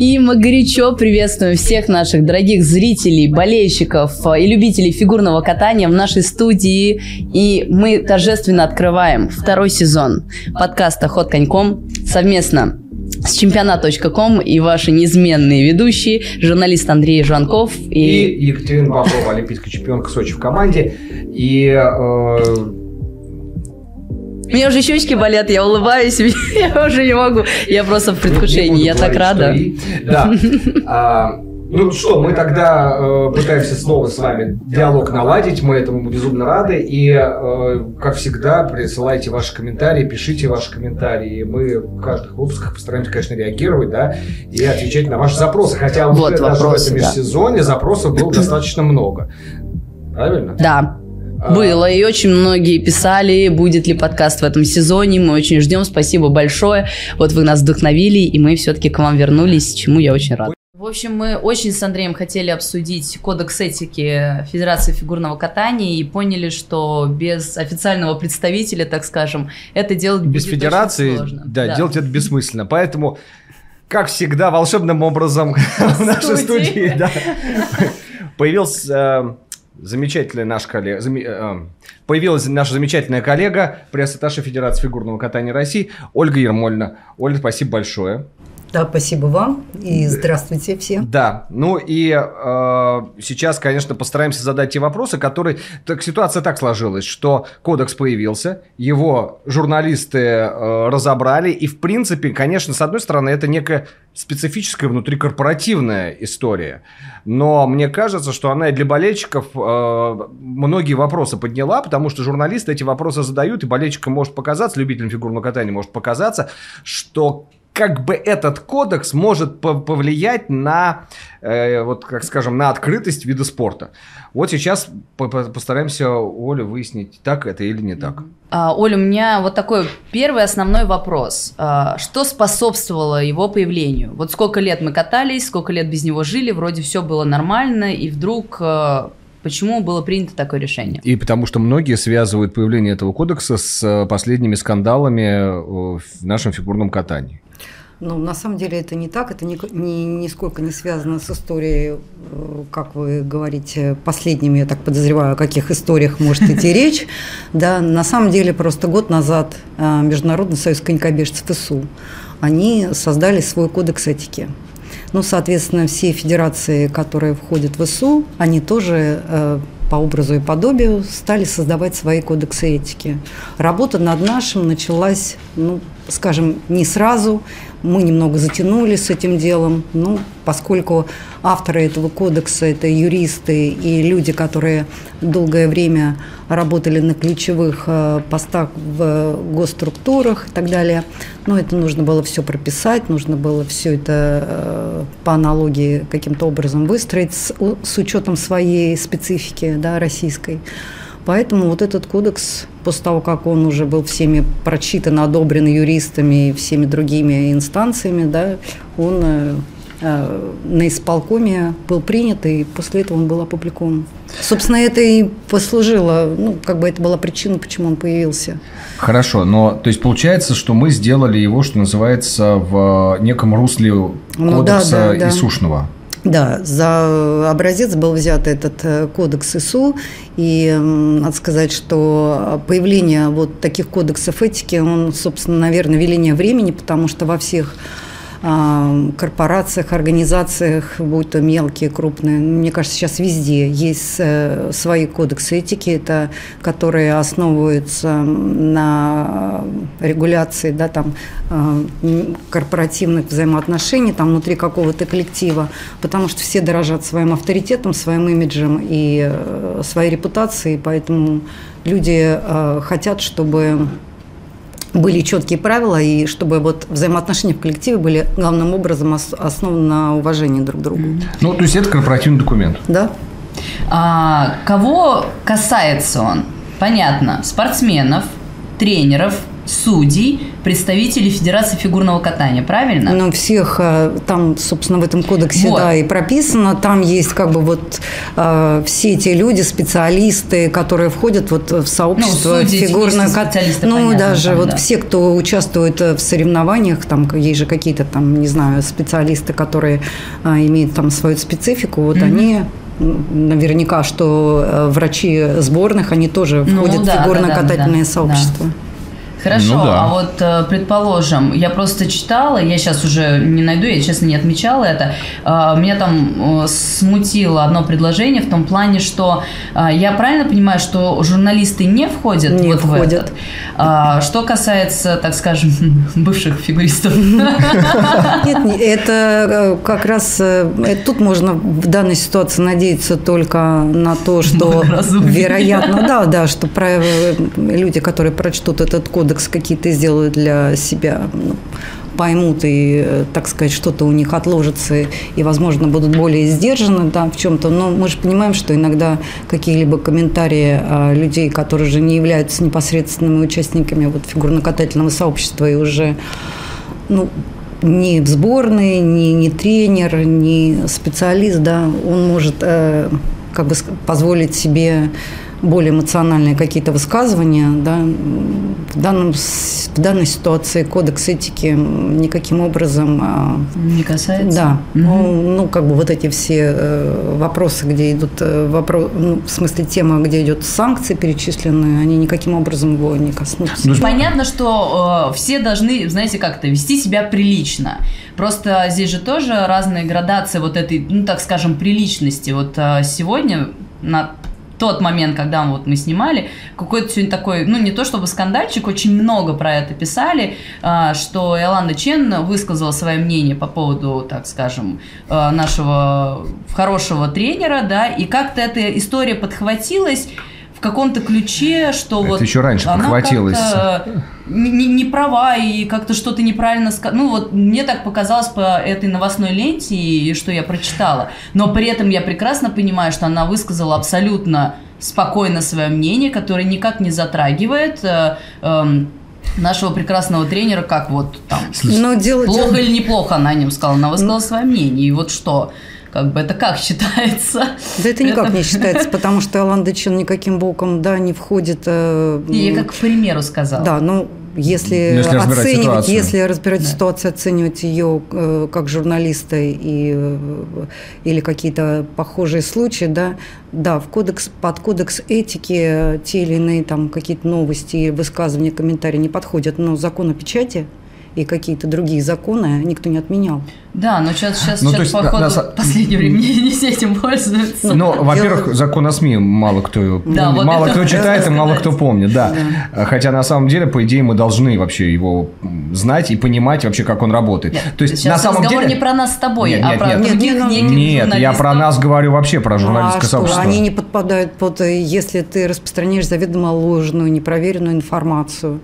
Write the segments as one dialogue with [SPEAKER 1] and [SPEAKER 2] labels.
[SPEAKER 1] И мы горячо приветствуем всех наших дорогих зрителей, болельщиков и любителей фигурного катания в нашей студии. И мы торжественно открываем второй сезон подкаста «Ход коньком» совместно с чемпионат.ком и ваши неизменные ведущие, журналист Андрей Жванков
[SPEAKER 2] и... и Екатерина Боброва, олимпийская чемпионка Сочи в команде. И э,
[SPEAKER 1] меня уже щечки болят, я улыбаюсь, я уже не могу. Я просто в предвкушении, я так рада.
[SPEAKER 2] Да. А, ну что, мы тогда э, пытаемся снова с вами диалог наладить, мы этому безумно рады. И, э, как всегда, присылайте ваши комментарии, пишите ваши комментарии. Мы в каждых выпусках постараемся, конечно, реагировать, да, и отвечать на ваши запросы. Хотя вот уже вопросы, даже в этом межсезонье да. запросов было достаточно много. Правильно?
[SPEAKER 1] Да. Было, и очень многие писали, будет ли подкаст в этом сезоне. Мы очень ждем. Спасибо большое. Вот вы нас вдохновили, и мы все-таки к вам вернулись, чему я очень рада. В общем, мы очень с Андреем хотели обсудить кодекс этики Федерации фигурного катания и поняли, что без официального представителя, так скажем, это делать
[SPEAKER 2] без будет федерации, очень сложно. Да, да, делать это бессмысленно. Поэтому, как всегда, волшебным образом в нашей студии появился замечательная наша коллега, зам... Э, появилась наша замечательная коллега, пресс-атташе Федерации фигурного катания России Ольга Ермольна. Ольга, спасибо большое.
[SPEAKER 3] Да, спасибо вам и здравствуйте все.
[SPEAKER 2] Да, ну и э, сейчас, конечно, постараемся задать те вопросы, которые... Так, ситуация так сложилась, что кодекс появился, его журналисты э, разобрали, и в принципе, конечно, с одной стороны, это некая специфическая внутрикорпоративная история, но мне кажется, что она и для болельщиков э, многие вопросы подняла, потому что журналисты эти вопросы задают, и болельщикам может показаться, любителям фигурного катания может показаться, что как бы этот кодекс может повлиять на, э, вот как скажем, на открытость вида спорта. Вот сейчас постараемся Олю выяснить, так это или не так.
[SPEAKER 1] А, Оля, у меня вот такой первый основной вопрос. А, что способствовало его появлению? Вот сколько лет мы катались, сколько лет без него жили, вроде все было нормально, и вдруг а, Почему было принято такое решение?
[SPEAKER 2] И потому что многие связывают появление этого кодекса с э, последними скандалами э, в нашем фигурном катании.
[SPEAKER 3] Ну, на самом деле это не так, это ни, ни, нисколько не связано с историей, э, как вы говорите, последними, я так подозреваю, о каких историях может идти речь. Да, на самом деле просто год назад Международный союз конькобежцев ИСУ, они создали свой кодекс этики. Ну, соответственно, все федерации, которые входят в ИСУ, они тоже э, по образу и подобию стали создавать свои кодексы этики. Работа над нашим началась, ну, скажем, не сразу. Мы немного затянули с этим делом, ну, поскольку авторы этого кодекса – это юристы и люди, которые долгое время работали на ключевых э, постах в госструктурах и так далее. Но это нужно было все прописать, нужно было все это э, по аналогии каким-то образом выстроить с, с учетом своей специфики да, российской. Поэтому вот этот кодекс, после того, как он уже был всеми прочитан, одобрен юристами и всеми другими инстанциями, да, он э, э, на исполкоме был принят, и после этого он был опубликован. Собственно, это и послужило, ну, как бы это была причина, почему он появился.
[SPEAKER 2] Хорошо, но то есть получается, что мы сделали его, что называется, в неком русле кодекса ну, да, да, да. Исушного.
[SPEAKER 3] Да, за образец был взят этот э, кодекс ИСУ, и надо сказать, что появление вот таких кодексов этики, он, собственно, наверное, веление времени, потому что во всех корпорациях, организациях, будь то мелкие, крупные. Мне кажется, сейчас везде есть э, свои кодексы этики, это, которые основываются на регуляции да, там, э, корпоративных взаимоотношений там, внутри какого-то коллектива, потому что все дорожат своим авторитетом, своим имиджем и э, своей репутацией, поэтому люди хотят, чтобы были четкие правила, и чтобы вот взаимоотношения в коллективе были главным образом основаны на уважении друг к другу.
[SPEAKER 2] Ну, то есть это корпоративный документ.
[SPEAKER 3] Да.
[SPEAKER 1] А, кого касается он? Понятно. Спортсменов, тренеров, судей, представителей Федерации фигурного катания, правильно?
[SPEAKER 3] Ну, всех э, там, собственно, в этом кодексе,
[SPEAKER 1] Вот.
[SPEAKER 3] да, и прописано. Там есть как бы вот э, все те люди, специалисты, которые входят вот в сообщество
[SPEAKER 1] Ну,
[SPEAKER 3] фигурное
[SPEAKER 1] технические
[SPEAKER 3] кат-
[SPEAKER 1] специалисты,
[SPEAKER 3] Ну,
[SPEAKER 1] понятно,
[SPEAKER 3] даже
[SPEAKER 1] там,
[SPEAKER 3] вот
[SPEAKER 1] да.
[SPEAKER 3] все, кто участвует э, в соревнованиях, там есть же какие-то там, не знаю, специалисты, которые э, имеют там свою специфику, вот они м, наверняка, что врачи сборных, они тоже
[SPEAKER 1] Ну,
[SPEAKER 3] входят
[SPEAKER 1] да,
[SPEAKER 3] в фигурно-катательное
[SPEAKER 1] да, да, да,
[SPEAKER 3] сообщество.
[SPEAKER 1] Хорошо,
[SPEAKER 2] Ну да.
[SPEAKER 1] а вот э, предположим, я просто читала, я сейчас уже не найду, я честно не отмечала это. Э, Меня там э, смутило одно предложение в том плане, что я правильно понимаю, что журналисты не входят
[SPEAKER 3] Не
[SPEAKER 1] вот в
[SPEAKER 3] входят.
[SPEAKER 1] этот. А, Что касается, так скажем, бывших фигуристов.
[SPEAKER 3] Нет, не- это как раз тут можно в данной ситуации надеяться только на то, что вероятно, да, да, что люди, которые прочтут этот кодекс, какие-то сделают для себя ну, поймут и, э, так сказать, что-то у них отложится и, возможно, будут более сдержаны да, в чем-то. Но мы же понимаем, что иногда какие-либо комментарии а, людей, которые же не являются непосредственными участниками вот, фигурно-катательного сообщества и уже ну, ни в сборной, ни, ни тренер, ни специалист, да, он может э, как бы позволить себе более эмоциональные какие-то высказывания, да, в, данном, в данной ситуации кодекс этики никаким образом а,
[SPEAKER 1] Не касается?
[SPEAKER 3] да,
[SPEAKER 1] Мгм.
[SPEAKER 3] ну, ну, как бы вот эти все э, вопросы, где идут, вопросы, ну, в смысле тема, где идут санкции перечисленные, они никаким образом его не коснутся.
[SPEAKER 2] Ну,
[SPEAKER 1] Понятно, что э, все должны, знаете, как-то вести себя прилично. Просто здесь же тоже разные градации вот этой, ну так скажем, приличности. Вот э, сегодня на тот момент, когда вот мы снимали, какой-то сегодня такой, ну не то чтобы скандальчик, очень много про это писали, э, что Иоланда Чен высказала свое мнение по поводу, так скажем, э, нашего хорошего тренера, да, и как-то эта история подхватилась в каком-то ключе, что
[SPEAKER 2] Это
[SPEAKER 1] вот
[SPEAKER 2] еще раньше
[SPEAKER 1] она
[SPEAKER 2] подхватилось.
[SPEAKER 1] как-то не, не- не права и как-то что-то неправильно сказала. Ну вот мне так показалось по этой новостной ленте, и что я прочитала. Но при этом я прекрасно понимаю, что она высказала абсолютно спокойно свое мнение, которое никак не затрагивает э, эм, нашего прекрасного тренера, как вот там
[SPEAKER 3] Но дело,
[SPEAKER 1] плохо
[SPEAKER 3] дело-
[SPEAKER 1] или неплохо она о нем сказала. Она высказала свое мнение. И вот что? Как бы это как считается?
[SPEAKER 3] Да это никак не считается, потому что Алан Чен никаким боком да, не входит. э,
[SPEAKER 1] я как к примеру сказала.
[SPEAKER 3] Да, ну если,
[SPEAKER 2] Ну, если
[SPEAKER 3] оценивать,
[SPEAKER 2] ситуацию.
[SPEAKER 3] если разбирать
[SPEAKER 1] Да.
[SPEAKER 3] ситуацию, оценивать ее э, как журналиста и, э, или какие-то похожие случаи, да, да, в кодекс, под кодекс этики э, те или иные там какие-то новости, высказывания, комментарии не подходят, но закон о печати и какие-то другие законы никто не отменял.
[SPEAKER 1] Да, но сейчас, сейчас,
[SPEAKER 2] Ну,
[SPEAKER 1] сейчас
[SPEAKER 2] есть,
[SPEAKER 1] походу,
[SPEAKER 2] на- на
[SPEAKER 1] последнее время не, с этим пользуются.
[SPEAKER 2] Ну, во-первых, закон о СМИ мало кто,
[SPEAKER 1] Да, вот
[SPEAKER 2] мало кто читает и мало кто помнит, да. Хотя на самом деле, по идее, мы должны вообще его знать и понимать вообще, как он работает.
[SPEAKER 1] Нет,
[SPEAKER 2] То есть
[SPEAKER 1] сейчас
[SPEAKER 2] на самом
[SPEAKER 1] разговор
[SPEAKER 2] деле
[SPEAKER 1] не про нас с тобой,
[SPEAKER 2] Нет,
[SPEAKER 1] а
[SPEAKER 2] нет,
[SPEAKER 1] про
[SPEAKER 2] нет.
[SPEAKER 1] других
[SPEAKER 3] Нет, ну,
[SPEAKER 1] неких
[SPEAKER 2] Нет, я про нас говорю вообще про журналистское
[SPEAKER 3] а что,
[SPEAKER 2] сообщество.
[SPEAKER 3] они не подпадают под, э, если ты распространяешь заведомо ложную, непроверенную информацию,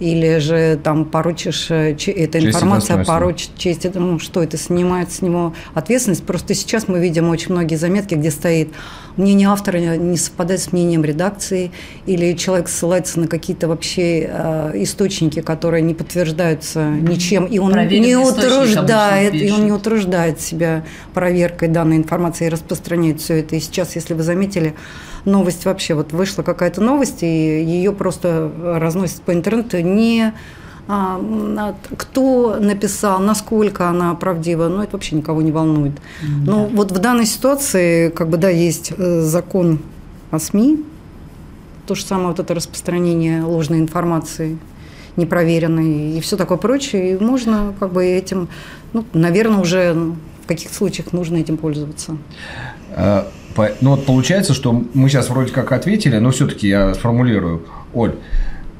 [SPEAKER 3] или же там порочишь, э, эта информация порочит честь, ну что, это снимает с него ответственность. Просто сейчас мы видим очень многие заметки, где стоит мнение автора не совпадает с мнением редакции, или человек ссылается на какие-то вообще э, источники, которые не подтверждаются ничем, и он
[SPEAKER 1] Проверенный
[SPEAKER 3] не утруждает, и он не утруждает себя проверкой данной информации и распространяет все это. И сейчас, если вы заметили, новость вообще, вот вышла какая-то новость, и ее просто разносят по интернету, не а, м, кто написал, насколько она правдива, ну, это вообще никого не волнует. Ну, вот в данной ситуации, как бы, да, есть э, закон о СМИ, то же самое вот это распространение ложной информации, непроверенной и все такое прочее, и можно как бы этим, ну, наверное, уже в каких случаях нужно этим пользоваться.
[SPEAKER 2] По- Ну вот получается, что мы сейчас вроде как ответили, но все-таки я сформулирую. Оль,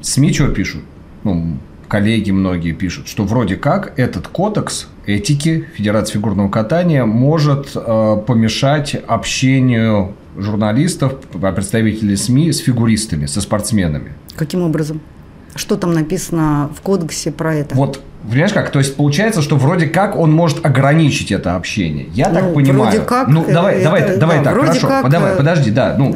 [SPEAKER 2] СМИ что пишут? Ну, коллеги многие пишут, что вроде как этот кодекс этики Федерации фигурного катания может э, помешать общению журналистов, а представителей СМИ с фигуристами, со спортсменами.
[SPEAKER 3] Каким образом? Что там написано в кодексе про это?
[SPEAKER 2] Вот, понимаешь как? То есть получается, что вроде как он может ограничить это общение. Я так
[SPEAKER 3] Ну,
[SPEAKER 2] понимаю.
[SPEAKER 3] вроде как,
[SPEAKER 2] Ну, давай,
[SPEAKER 3] э,
[SPEAKER 2] давай,
[SPEAKER 3] это-
[SPEAKER 2] давай
[SPEAKER 3] да,
[SPEAKER 2] так,
[SPEAKER 3] вроде
[SPEAKER 2] хорошо.
[SPEAKER 3] как,
[SPEAKER 2] давай,
[SPEAKER 3] э,
[SPEAKER 2] подожди, да, ну,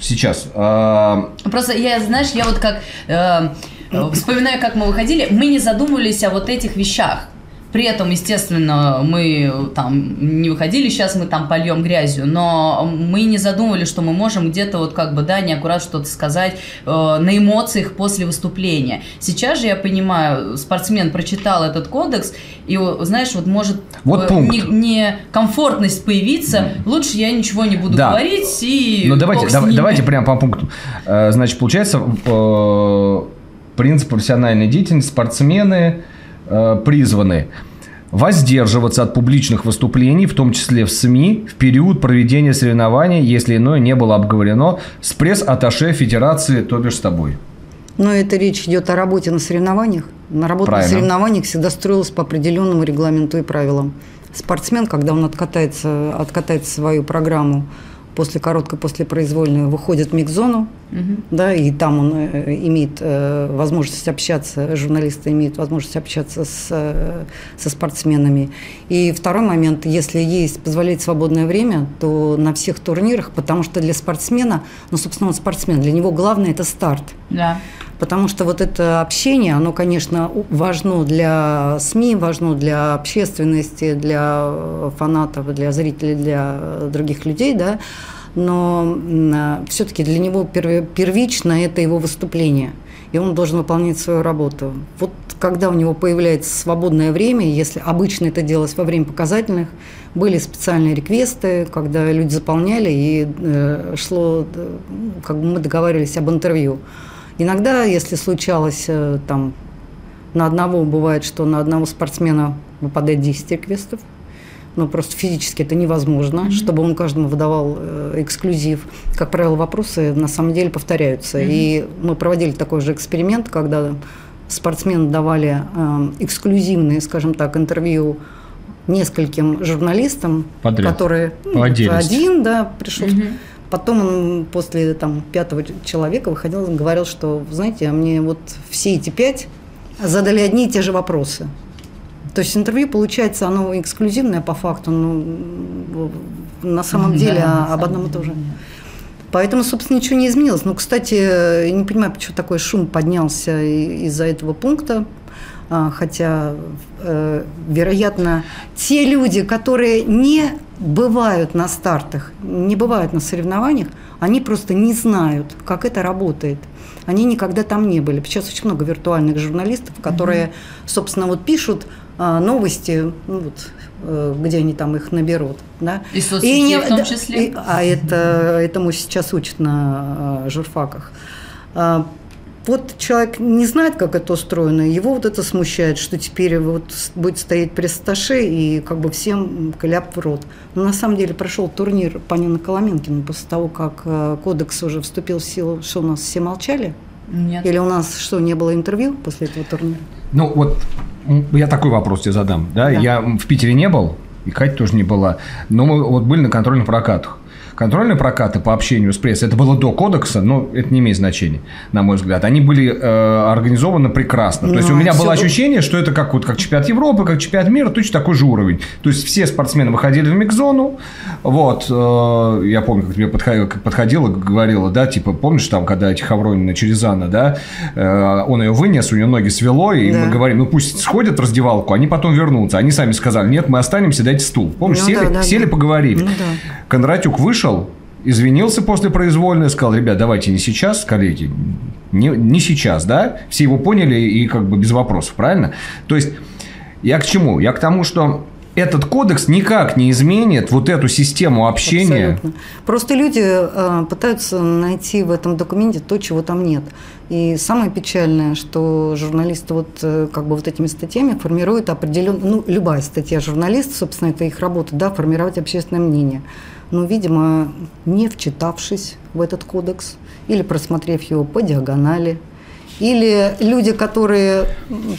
[SPEAKER 2] сейчас. а,
[SPEAKER 1] Просто я, знаешь, я вот как... э, э, вспоминая, как мы выходили, мы не задумывались о вот этих вещах. При этом, естественно, мы там не выходили, сейчас мы там польем грязью, но мы не задумывали, что мы можем где-то вот как бы, да, неаккурат что-то сказать э, на эмоциях после выступления. Сейчас же я понимаю, спортсмен прочитал этот кодекс, и, знаешь, вот может
[SPEAKER 2] вот
[SPEAKER 1] э,
[SPEAKER 2] пункт.
[SPEAKER 1] не, не комфортность появиться, лучше я ничего не буду
[SPEAKER 2] Да.
[SPEAKER 1] говорить и
[SPEAKER 2] Ну давайте,
[SPEAKER 1] ними.
[SPEAKER 2] давайте прямо по пункту. Э, Значит, получается, э, принцип профессиональной деятельности, спортсмены э, призваны воздерживаться от публичных выступлений, в том числе в СМИ, в период проведения соревнований, если иное не было обговорено с пресс-атташе Федерации, то бишь с тобой.
[SPEAKER 3] Но это речь идет о работе на соревнованиях. На работу
[SPEAKER 2] Правильно.
[SPEAKER 3] на соревнованиях всегда строилась по определенному регламенту и правилам. Спортсмен, когда он откатается, откатает свою программу после короткой, после произвольной, выходит в микзону,
[SPEAKER 1] Мгм.
[SPEAKER 3] да, и там он э, имеет э, возможность общаться, журналисты имеют возможность общаться с, э, со спортсменами. И второй момент, если есть, позволяет свободное время, то на всех турнирах, потому что для спортсмена, ну, собственно, он спортсмен, для него главное – это старт.
[SPEAKER 1] Да.
[SPEAKER 3] Потому что вот это общение, оно, конечно, важно для СМИ, важно для общественности, для э, фанатов, для зрителей, для э, других людей, да, но все-таки для него перв- первично это его выступление, и он должен выполнять свою работу. Вот когда у него появляется свободное время, если обычно это делалось во время показательных, были специальные реквесты, когда люди заполняли, и э, шло, э, как бы мы договаривались об интервью. Иногда, если случалось э, там на одного, бывает, что на одного спортсмена выпадает 10 реквестов, но просто физически это невозможно, чтобы он каждому выдавал э, эксклюзив. Как правило, вопросы на самом деле повторяются. И мы проводили такой же эксперимент, когда спортсмены давали э, эксклюзивные, скажем так, интервью нескольким журналистам,
[SPEAKER 2] Подряд.
[SPEAKER 3] которые ну,
[SPEAKER 2] По
[SPEAKER 3] один, да, пришел.
[SPEAKER 1] Мгм.
[SPEAKER 3] Потом он после там, пятого человека выходил и говорил, что, знаете, а мне вот все эти пять задали одни и те же вопросы. То есть интервью, получается, оно эксклюзивное по факту, но на самом
[SPEAKER 1] Да,
[SPEAKER 3] деле
[SPEAKER 1] на
[SPEAKER 3] об одном и том же. Поэтому, собственно, ничего не изменилось. Ну, кстати, я не понимаю, почему такой шум поднялся из-за этого пункта. А, Хотя, э, вероятно, те люди, которые не бывают на стартах, не бывают на соревнованиях, они просто не знают, как это работает. Они никогда там не были. Сейчас очень много виртуальных журналистов, которые, собственно, вот пишут а, новости, ну, вот, э, где они там их наберут. Да?
[SPEAKER 1] И соцсети
[SPEAKER 3] не-
[SPEAKER 1] в том числе.
[SPEAKER 3] и- а это, этому сейчас учат на э, журфаках. Вот человек не знает, как это устроено, его вот это смущает, что теперь вот будет стоять пресс-атташе и как бы всем кляп в рот. Но на самом деле прошел турнир по Нина Коломенкину после того, как э, кодекс уже вступил в силу, что у нас все молчали?
[SPEAKER 1] Нет.
[SPEAKER 3] Или у нас что, не было интервью после этого турнира?
[SPEAKER 2] Ну вот я такой вопрос тебе задам. Да?
[SPEAKER 3] Да.
[SPEAKER 2] Я в Питере не был, и Катя тоже не была, но мы вот были на контрольных прокатах. Контрольные прокаты по общению с прессой, это было до кодекса, но это не имеет значения, на мой взгляд. Они были э, организованы прекрасно. То есть
[SPEAKER 3] Ну,
[SPEAKER 2] у меня было- ощущение, что это как, вот, как чемпионат Европы, как чемпионат мира, точно такой же уровень. То есть все спортсмены выходили в микзону. Вот, э, я помню, как тебе подходила, как подходила, говорила, да, типа, помнишь там, когда эти Хавронина Черезана, да, э, он ее вынес, у нее ноги свело, и
[SPEAKER 3] Да.
[SPEAKER 2] мы говорим, ну пусть сходят в раздевалку, они потом вернутся. Они сами сказали, нет, мы останемся, дайте стул. Помнишь,
[SPEAKER 3] Ну
[SPEAKER 2] сели,
[SPEAKER 3] да, да,
[SPEAKER 2] сели
[SPEAKER 3] да.
[SPEAKER 2] поговорили.
[SPEAKER 3] Ну да.
[SPEAKER 2] Кондратюк вышел, извинился после произвольной, сказал, ребят, давайте не сейчас, коллеги, не, не сейчас, да? Все его поняли и как бы без вопросов, правильно? То есть я к чему? Я к тому, что этот кодекс никак не изменит вот эту систему общения.
[SPEAKER 3] Абсолютно. Просто люди э, пытаются найти в этом документе то, чего там нет. И самое печальное, что журналисты вот э, как бы вот этими статьями формируют определенную, ну, любая статья журналиста, собственно, это их работа, да, формировать общественное мнение. Но, видимо, не вчитавшись в этот кодекс или просмотрев его по диагонали, или люди, которые,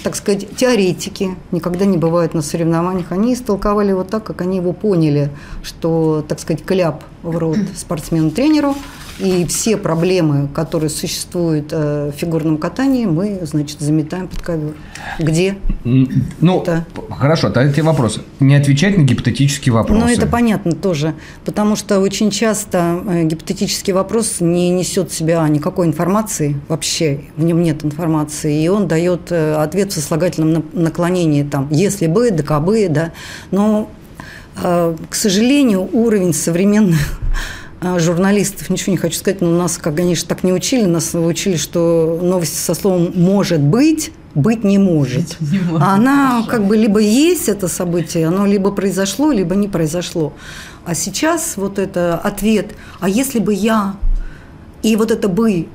[SPEAKER 3] так сказать, теоретики, никогда не бывают на соревнованиях, они истолковали его так, как они его поняли, что, так сказать, кляп в рот спортсмену-тренеру, И все проблемы, которые существуют э, в фигурном катании, мы, значит, заметаем под ковер. Где?
[SPEAKER 2] Ну, это? хорошо, тогда тебе вопрос. Не отвечать на гипотетические вопросы.
[SPEAKER 3] Ну, это понятно тоже. Потому что очень часто э, гипотетический вопрос не несет в себя никакой информации вообще. В нем нет информации. И он дает э, ответ в сослагательном наклонении. Там, если бы, да кабы, да. Но, к сожалению, уровень современных журналистов, ничего не хочу сказать, но нас, как, конечно, так не учили. Нас учили, что новость со словом «может быть» быть не может. Не может а она как бы либо есть это событие, оно либо произошло, либо не произошло. А сейчас вот это ответ, а если бы я, и вот это бы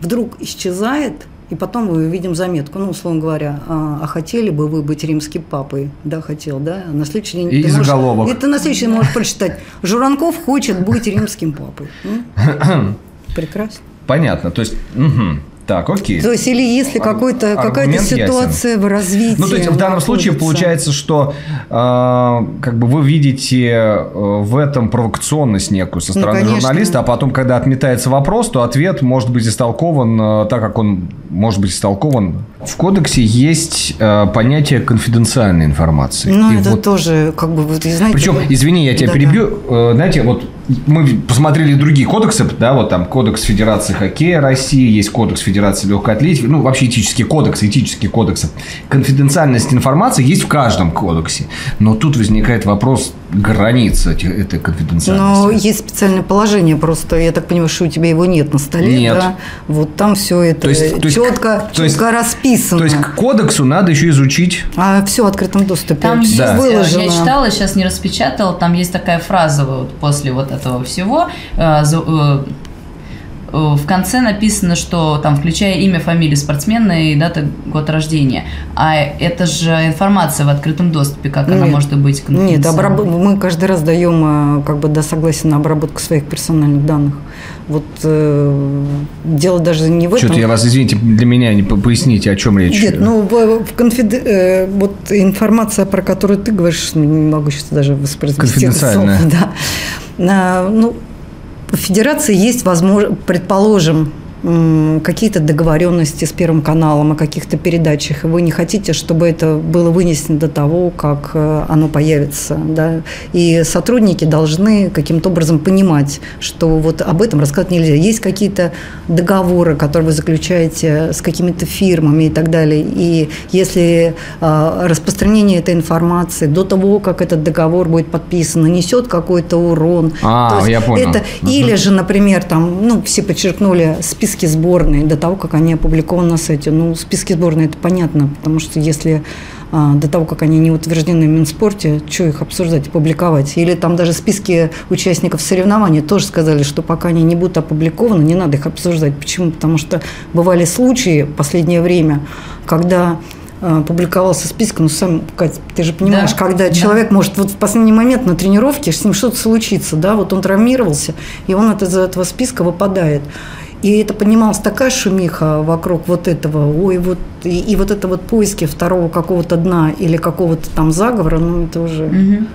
[SPEAKER 3] вдруг исчезает – и потом мы увидим заметку, ну, условно говоря, а, а хотели бы вы быть римским папой? Да, хотел, да? На следующий день...
[SPEAKER 2] И заголовок.
[SPEAKER 3] И ты на следующий день можешь прочитать. Журанков хочет быть римским папой. Прекрасно.
[SPEAKER 2] Понятно. То есть, угу. Так, окей.
[SPEAKER 3] То есть, или если какой-то, какая-то ситуация ясен. в развитии.
[SPEAKER 2] Ну, то есть, в данном находится. случае получается, что э, как бы вы видите э, в этом провокационность некую со ну, стороны ну, журналиста, а потом, когда отметается вопрос, то ответ может быть истолкован э, так, как он может быть истолкован. В кодексе есть э, понятие конфиденциальной информации.
[SPEAKER 3] Ну, это вот... тоже, как бы, вот,
[SPEAKER 2] знаете... Причем, извини, я тебя да, перебью. Да. Э, знаете, вот мы посмотрели другие кодексы, да, вот там кодекс Федерации хоккея России, есть кодекс Федерации легкой атлетики, ну, вообще этический кодекс, этические кодексы. Конфиденциальность информации есть в каждом кодексе. Но тут возникает вопрос границы этой конфиденциальности.
[SPEAKER 3] Но есть специальное положение просто, я так понимаю, что у тебя его нет на столе,
[SPEAKER 2] нет.
[SPEAKER 3] да? Вот там все это то есть, то есть, четко, то есть, четко расписано.
[SPEAKER 2] То есть к кодексу надо еще изучить.
[SPEAKER 3] А все в открытом доступе.
[SPEAKER 1] Там да. выложено. Я читала, сейчас не распечатала, там есть такая фраза вот после вот этого всего. Э, Э, в конце написано, что там, включая имя, фамилию спортсмена и дата, год рождения. А это же информация в открытом доступе, как нет, она может быть
[SPEAKER 3] Нет, обраб... мы каждый раз даем э, как бы до согласия на обработку своих персональных данных. Вот э, дело даже не в этом.
[SPEAKER 2] Что-то я вас, извините, для меня не поясните, о чем речь.
[SPEAKER 3] Нет, ну в, в конфид... э, вот информация, про которую ты говоришь, не могу сейчас даже воспроизвести.
[SPEAKER 2] Конфиденциальная.
[SPEAKER 3] Да. А, ну, в федерации есть, возможно, предположим, какие-то договоренности с Первым каналом о каких-то передачах, и вы не хотите, чтобы это было вынесено до того, как э, оно появится. Да? И сотрудники должны каким-то образом понимать, что вот об этом рассказать нельзя. Есть какие-то договоры, которые вы заключаете с какими-то фирмами и так далее. И если э, распространение этой информации до того, как этот договор будет подписан, нанесет какой-то урон.
[SPEAKER 2] А, я понял. Это,
[SPEAKER 3] угу. Или же, например, там, ну, все подчеркнули список списки сборной до того, как они опубликованы на сайте. Ну, списки сборной это понятно, потому что если а, до того, как они не утверждены в Минспорте, что их обсуждать и публиковать? Или там даже списки участников соревнований тоже сказали, что пока они не будут опубликованы, не надо их обсуждать. Почему? Потому что бывали случаи в последнее время, когда а, публиковался список, ну сам, Катя, ты же понимаешь, да, когда да. человек может вот в последний момент на тренировке с ним что-то случится, да, вот он травмировался, и он от из этого списка выпадает. И это поднималась такая шумиха вокруг вот этого, ой, вот, и, и вот это вот поиски второго какого-то дна или какого-то там заговора, ну, это уже...
[SPEAKER 1] Угу.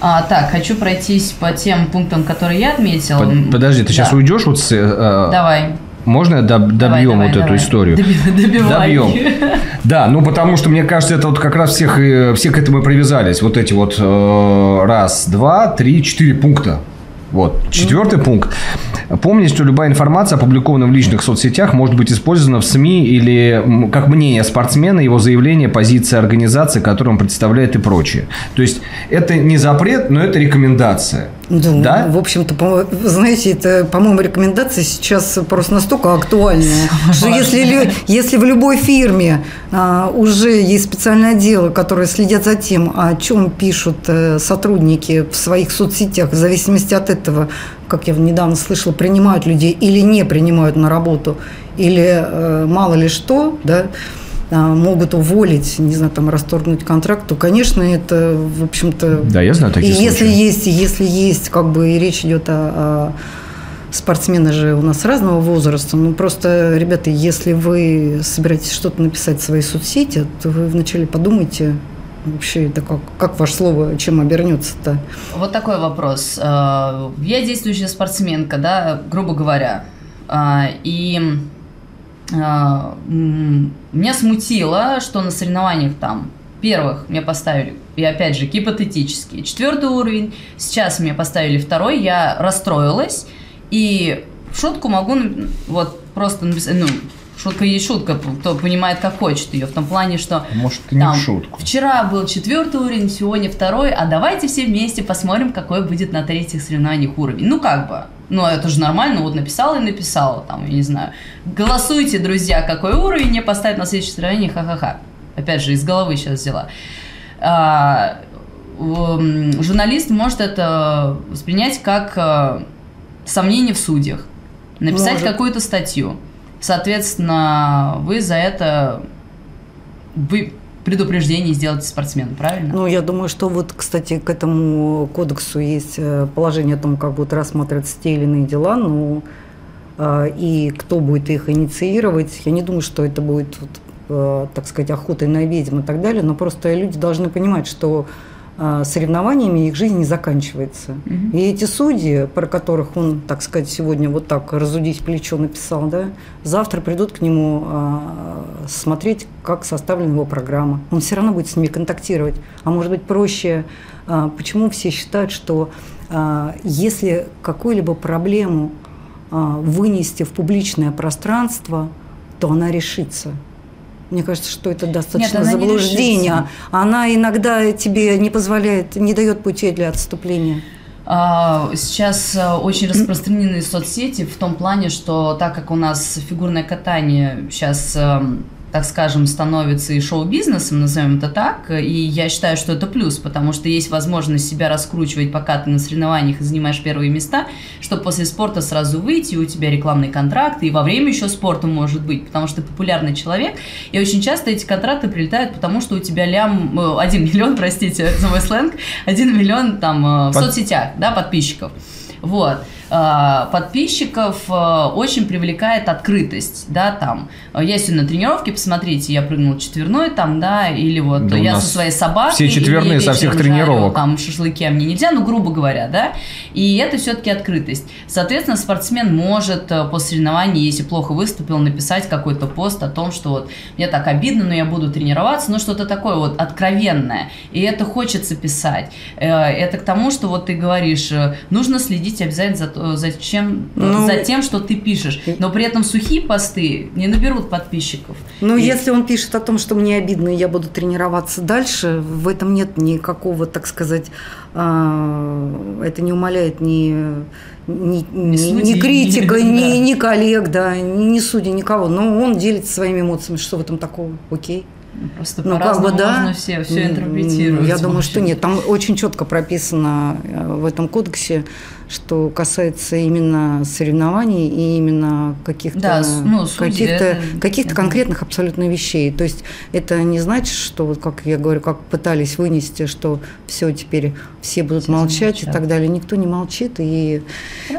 [SPEAKER 1] А, так, хочу пройтись по тем пунктам, которые я отметила.
[SPEAKER 2] Под, подожди, ты да. сейчас уйдешь вот с... Э,
[SPEAKER 1] давай.
[SPEAKER 2] Можно я доб, добьем давай, давай, вот давай. эту историю?
[SPEAKER 1] Добивай. Добьем.
[SPEAKER 2] Да, ну потому что мне кажется, это вот как раз всех, все к этому и привязались. Вот эти вот э, раз, два, три, четыре пункта. Вот. Четвертый пункт. Помните, что любая информация, опубликованная в личных соцсетях, может быть использована в СМИ или как мнение спортсмена, его заявление, позиция организации, которую он представляет и прочее. То есть, это не запрет, но это рекомендация.
[SPEAKER 3] Да, да? в общем-то, знаете, это, по-моему, рекомендация сейчас просто настолько актуальная, что если, если в любой фирме а, уже есть специальное отделы, которые следят за тем, о чем пишут а, сотрудники в своих соцсетях, в зависимости от этого, как я недавно слышала, принимают людей или не принимают на работу, или а, мало ли что, да, могут уволить, не знаю, там расторгнуть контракт, то, конечно, это, в общем-то...
[SPEAKER 2] Да, я знаю такие
[SPEAKER 3] и если есть, если есть, как бы и речь идет о, о спортсмены же у нас разного возраста. Ну, просто, ребята, если вы собираетесь что-то написать в своей соцсети, то вы вначале подумайте, Вообще, это как, как ваше слово, чем обернется-то?
[SPEAKER 1] Вот такой вопрос. Э, я действующая спортсменка, да, грубо говоря. Э, и меня смутило, что на соревнованиях там первых мне поставили, и опять же, гипотетически, четвертый уровень, сейчас мне поставили второй, я расстроилась, и в шутку могу вот просто написать, ну, шутка есть шутка, кто понимает, как хочет ее, в том плане, что...
[SPEAKER 2] Может, не там, шутку.
[SPEAKER 1] Вчера был четвертый уровень, сегодня второй, а давайте все вместе посмотрим, какой будет на третьих соревнованиях уровень. Ну, как бы, ну, это же нормально, вот написала и написала, там, я не знаю. Голосуйте, друзья, какой уровень мне поставить на следующее соревнование, ха-ха-ха. Опять же, из головы сейчас взяла. А, журналист может это воспринять как а, сомнение в судьях. Написать какую-то статью. Соответственно, вы за это вы предупреждение сделаете спортсмену, правильно?
[SPEAKER 3] Ну, я думаю, что вот, кстати, к этому кодексу есть э, положение о том, как будут рассматриваться те или иные дела, ну, и кто будет их инициировать. Я не думаю, что это будет, э, так сказать, охотой на ведьм и так далее, но просто люди должны понимать, что соревнованиями их жизнь не заканчивается. Угу. И эти судьи, про которых он, так сказать, сегодня вот так разудить плечо написал, да, завтра придут к нему а, смотреть, как составлена его программа. Он все равно будет с ними контактировать. А может быть проще, а, почему все считают, что а, если какую-либо проблему а, вынести в публичное пространство, то она решится. Мне кажется, что это достаточно Нет, заблуждение. Она, она иногда тебе не позволяет, не дает путей для отступления.
[SPEAKER 1] А, сейчас э, очень распространены соцсети в том плане, что так как у нас фигурное катание сейчас эм, так скажем, становится и шоу-бизнесом, назовем это так, и я считаю, что это плюс, потому что есть возможность себя раскручивать, пока ты на соревнованиях и занимаешь первые места, чтобы после спорта сразу выйти, у тебя рекламный контракт, и во время еще спорта может быть, потому что ты популярный человек, и очень часто эти контракты прилетают, потому что у тебя лям, э, один миллион, простите за мой сленг, один миллион там э, в Под... соцсетях, да, подписчиков. Вот. Э, подписчиков э, очень привлекает открытость, да, там. Я сегодня на тренировке, посмотрите, я прыгнул четверной там, да, или вот да я со своей собакой.
[SPEAKER 2] Все четверные со всех тренировок.
[SPEAKER 1] Там шашлыки а мне нельзя, ну, грубо говоря, да. И это все-таки открытость. Соответственно, спортсмен может э, после соревнований, если плохо выступил, написать какой-то пост о том, что вот мне так обидно, но я буду тренироваться, ну, что-то такое вот откровенное. И это хочется писать. Это к тому, что вот ты говоришь, нужно следить обязательно за зачем, ну, за тем, что ты пишешь. Но при этом сухие посты не наберут подписчиков.
[SPEAKER 3] Ну, и... если он пишет о том, что мне обидно, и я буду тренироваться дальше, в этом нет никакого, так сказать, а, это не умаляет ни, ни, ни, судей, ни критика, ни, ни коллег, да, ни, ни судей, никого. Но он делится своими эмоциями. Что в этом такого? Окей.
[SPEAKER 1] Просто ну, как бы, да, можно все, все интерпретировать.
[SPEAKER 3] Я думаю, что нет. Там очень четко прописано э, в этом кодексе, что касается именно соревнований и именно каких-то да, ну, каких-то, каких-то конкретных абсолютно вещей. То есть это не значит, что, вот как я говорю, как пытались вынести, что все теперь все будут все молчать замечат. и так далее. Никто не молчит. И,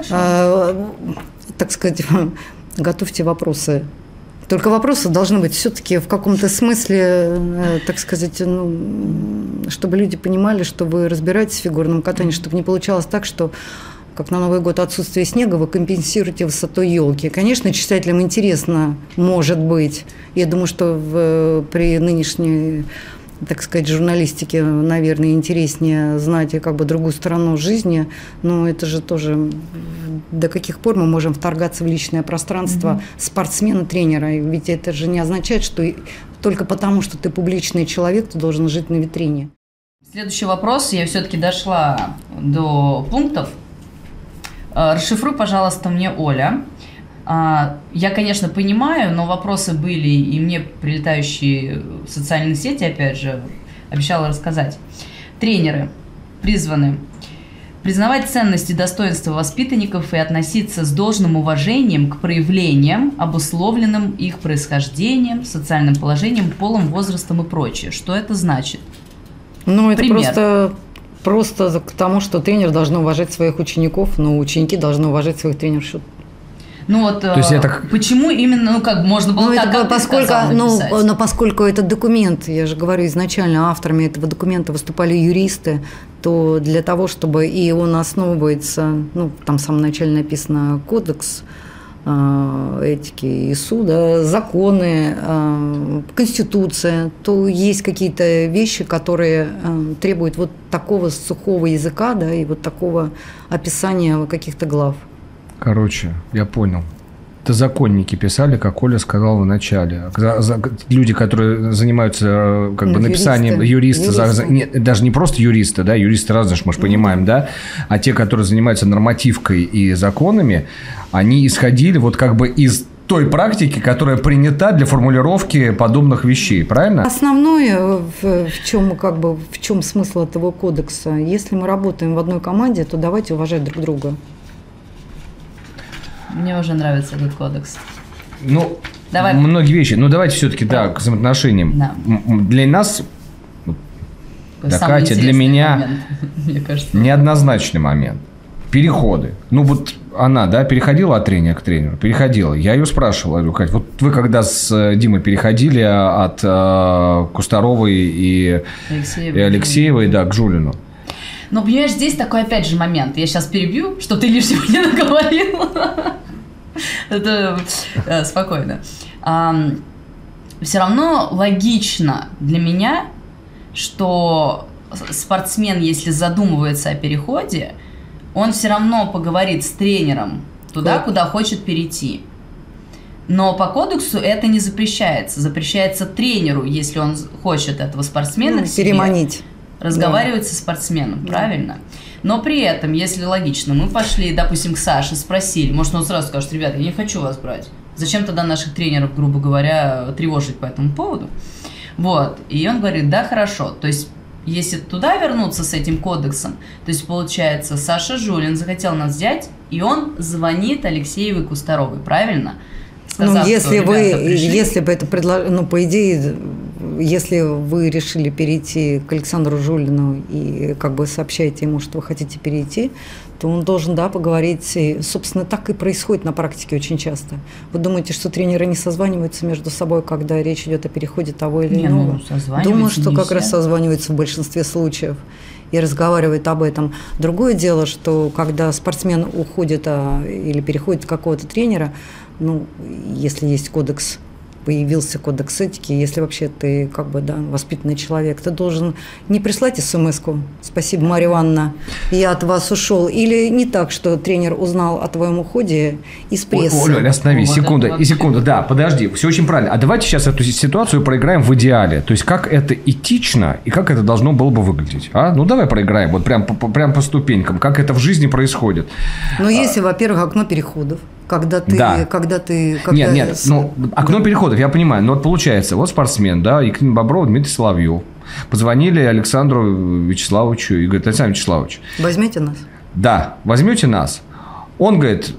[SPEAKER 3] э, так сказать, готовьте вопросы только вопросы должны быть все-таки в каком-то смысле, э, так сказать, ну, чтобы люди понимали, что вы разбираетесь в фигурном катании, чтобы не получалось так, что как на Новый год отсутствие снега, вы компенсируете высотой елки. Конечно, читателям интересно, может быть. Я думаю, что в, при нынешней так сказать, журналистике, наверное, интереснее знать как бы другую сторону жизни, но это же тоже до каких пор мы можем вторгаться в личное пространство mm-hmm. спортсмена, тренера? Ведь это же не означает, что только потому, что ты публичный человек, ты должен жить на витрине.
[SPEAKER 1] Следующий вопрос. Я все-таки дошла до пунктов. Э, расшифруй, пожалуйста, мне, Оля. А, я, конечно, понимаю, но вопросы были, и мне прилетающие в социальные сети, опять же, обещала рассказать. Тренеры призваны признавать ценности и достоинства воспитанников и относиться с должным уважением к проявлениям, обусловленным их происхождением, социальным положением, полом, возрастом и прочее. Что это значит?
[SPEAKER 3] Ну, это Пример. просто просто к тому, что тренер должен уважать своих учеников, но ученики должны уважать своих тренеров.
[SPEAKER 1] Ну вот,
[SPEAKER 2] То есть
[SPEAKER 1] э,
[SPEAKER 2] это-
[SPEAKER 1] почему именно, ну как, можно было
[SPEAKER 3] Ну,
[SPEAKER 1] так,
[SPEAKER 3] это
[SPEAKER 1] как
[SPEAKER 3] поскольку,
[SPEAKER 1] сказал,
[SPEAKER 3] ну,
[SPEAKER 1] написать?
[SPEAKER 3] но поскольку этот документ, я же говорю, изначально авторами этого документа выступали юристы, то для того, чтобы и он основывается, ну, там в самом начале написано кодекс э, этики и суда, законы, э, конституция, то есть какие-то вещи, которые э, требуют вот такого сухого языка, да, и вот такого описания каких-то глав.
[SPEAKER 2] Короче, я понял. Это законники писали, как Оля сказала в начале. За- за- люди, которые занимаются э, как
[SPEAKER 3] Ну,
[SPEAKER 2] бы написанием,
[SPEAKER 3] юристы.
[SPEAKER 2] юристы, за- за- не- даже не просто юристы, да, юристы разные, мы же понимаем, да, а те, которые занимаются нормативкой и законами, они исходили вот как бы из той практики, которая принята для формулировки подобных вещей, правильно?
[SPEAKER 3] Основное, в, в чем как бы в чем смысл этого кодекса? Если мы работаем в одной команде, то давайте уважать друг друга.
[SPEAKER 1] Мне уже нравится этот кодекс.
[SPEAKER 2] Ну,
[SPEAKER 1] Давай.
[SPEAKER 2] многие вещи. Ну, давайте все-таки, да, к взаимоотношениям.
[SPEAKER 1] Да.
[SPEAKER 2] Для нас Да, Катя, для меня-
[SPEAKER 1] момент, мне кажется.
[SPEAKER 2] неоднозначный момент. Переходы. Ну вот она, да, переходила от тренера к тренеру, переходила. Я ее спрашивал, говорю, Кать, вот вы когда с э, Димой переходили от э, Кустаровой и,
[SPEAKER 1] Алексей,
[SPEAKER 2] и Алексеевой, да, к Жулину.
[SPEAKER 1] Но понимаешь, здесь такой опять же момент. Я сейчас перебью, что ты лишнего не наговорил. Это э, спокойно. Все равно логично для меня, что спортсмен, если задумывается о переходе, он все равно поговорит с тренером туда,
[SPEAKER 3] Да.
[SPEAKER 1] куда хочет перейти. Но по кодексу это не запрещается. Запрещается тренеру, если он хочет этого спортсмена
[SPEAKER 3] Ну,
[SPEAKER 1] к себе разговаривать со спортсменом, правильно? Но при этом, если логично, мы пошли, допустим, к Саше, спросили, может, он сразу скажет, ребята, я не хочу вас брать. Зачем тогда наших тренеров, грубо говоря, тревожить по этому поводу? Вот. И он говорит, да, хорошо. То есть, если туда вернуться с этим кодексом, то есть, получается, Саша Жулин захотел нас взять, и он звонит Алексеевой Кустаровой, правильно?
[SPEAKER 3] Ну,
[SPEAKER 1] Сказав,
[SPEAKER 3] если
[SPEAKER 1] что,
[SPEAKER 3] вы,
[SPEAKER 1] «Ребята, пришли».
[SPEAKER 3] если бы это предложили, ну, по идее, если вы решили перейти к Александру Жулину и как бы сообщаете ему, что вы хотите перейти, то он должен, да, поговорить. И, собственно, так и происходит на практике очень часто. Вы думаете, что тренеры не созваниваются между собой, когда речь идет о переходе того или
[SPEAKER 1] Не,
[SPEAKER 3] иного?
[SPEAKER 1] ну,
[SPEAKER 3] Думаю, что как
[SPEAKER 1] все.
[SPEAKER 3] раз созваниваются в большинстве случаев и разговаривают об этом. Другое дело, что когда спортсмен уходит а, или переходит какого-то тренера, ну, если есть кодекс, появился кодекс этики, если вообще ты как бы, да, воспитанный человек, ты должен не прислать смс «Спасибо, Марья Ивановна, я от вас ушел». Или не так, что тренер узнал о твоем уходе из прессы.
[SPEAKER 2] Ой, Оля, остановись, секунду, и секунду, да, подожди, все очень правильно. А давайте сейчас эту ситуацию проиграем в идеале. То есть, как это этично и как это должно было бы выглядеть. А? Ну, давай проиграем, вот прям по, по- прям по ступенькам, как это в жизни происходит.
[SPEAKER 3] Но если, во-первых, окно переходов, когда ты...
[SPEAKER 2] Да.
[SPEAKER 3] Когда ты когда
[SPEAKER 2] Нет, нет, ну, окно переходов, я понимаю. Но вот получается, вот спортсмен, да, Екатерина Боброва, Дмитрий Соловьев. Позвонили Александру Вячеславовичу и говорят, Александр Вячеславович,
[SPEAKER 3] Возьмете нас?
[SPEAKER 2] да, возьмете нас. Он говорит,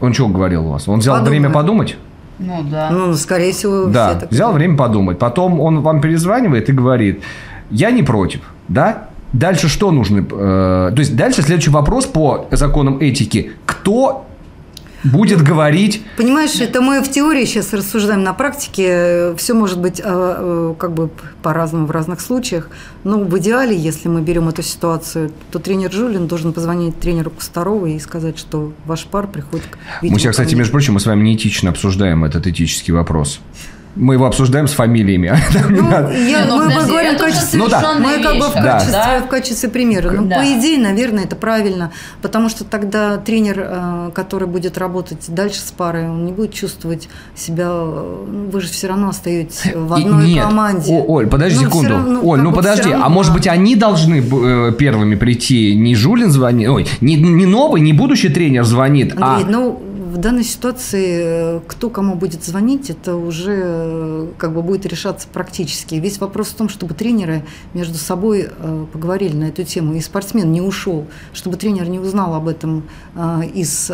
[SPEAKER 2] он что говорил у вас? Он взял
[SPEAKER 3] Подумай.
[SPEAKER 2] время подумать?
[SPEAKER 1] Ну, да.
[SPEAKER 3] Ну, скорее всего,
[SPEAKER 2] Да,
[SPEAKER 3] все так
[SPEAKER 2] взял время подумать. Потом он вам перезванивает и говорит, я не против, да? Дальше что нужно? Э, то есть дальше следующий вопрос по законам этики. Кто будет говорить...
[SPEAKER 3] Понимаешь, это мы в теории сейчас рассуждаем, на практике все может быть э, э, как бы по-разному в разных случаях. Но в идеале, если мы берем эту ситуацию, то тренер Жулин должен позвонить тренеру Кустаровой и сказать, что ваш пар приходит к
[SPEAKER 2] Мы сейчас, кстати, между прочим, мы с вами неэтично обсуждаем этот этический вопрос. Мы его обсуждаем с фамилиями.
[SPEAKER 3] Ну, я,
[SPEAKER 1] ну,
[SPEAKER 3] мы, говорим в качестве,
[SPEAKER 2] Ну да.
[SPEAKER 1] совершенная
[SPEAKER 3] мы как бы в качестве,
[SPEAKER 1] да?
[SPEAKER 3] в качестве примера. Ну,
[SPEAKER 1] Да.
[SPEAKER 3] по идее, наверное, это правильно, потому что тогда тренер, э, который будет работать дальше с парой, он не будет чувствовать себя. э, ну, Вы же все равно остаетесь в
[SPEAKER 2] И-
[SPEAKER 3] одной
[SPEAKER 2] Нет,
[SPEAKER 3] команде.
[SPEAKER 2] О, Оль, подожди
[SPEAKER 3] Ну,
[SPEAKER 2] секунду.
[SPEAKER 3] равно,
[SPEAKER 2] Оль, ну подожди, а может быть они должны э, первыми прийти? Не Жулин звонит, ой, не, не новый, не будущий тренер звонит,
[SPEAKER 3] Андрей,
[SPEAKER 2] а...
[SPEAKER 3] ну в данной ситуации э, кто кому будет звонить, это уже э, как бы будет решаться практически. Весь вопрос в том, чтобы тренеры между собой э, поговорили на эту тему, и спортсмен не ушел, чтобы тренер не узнал об этом из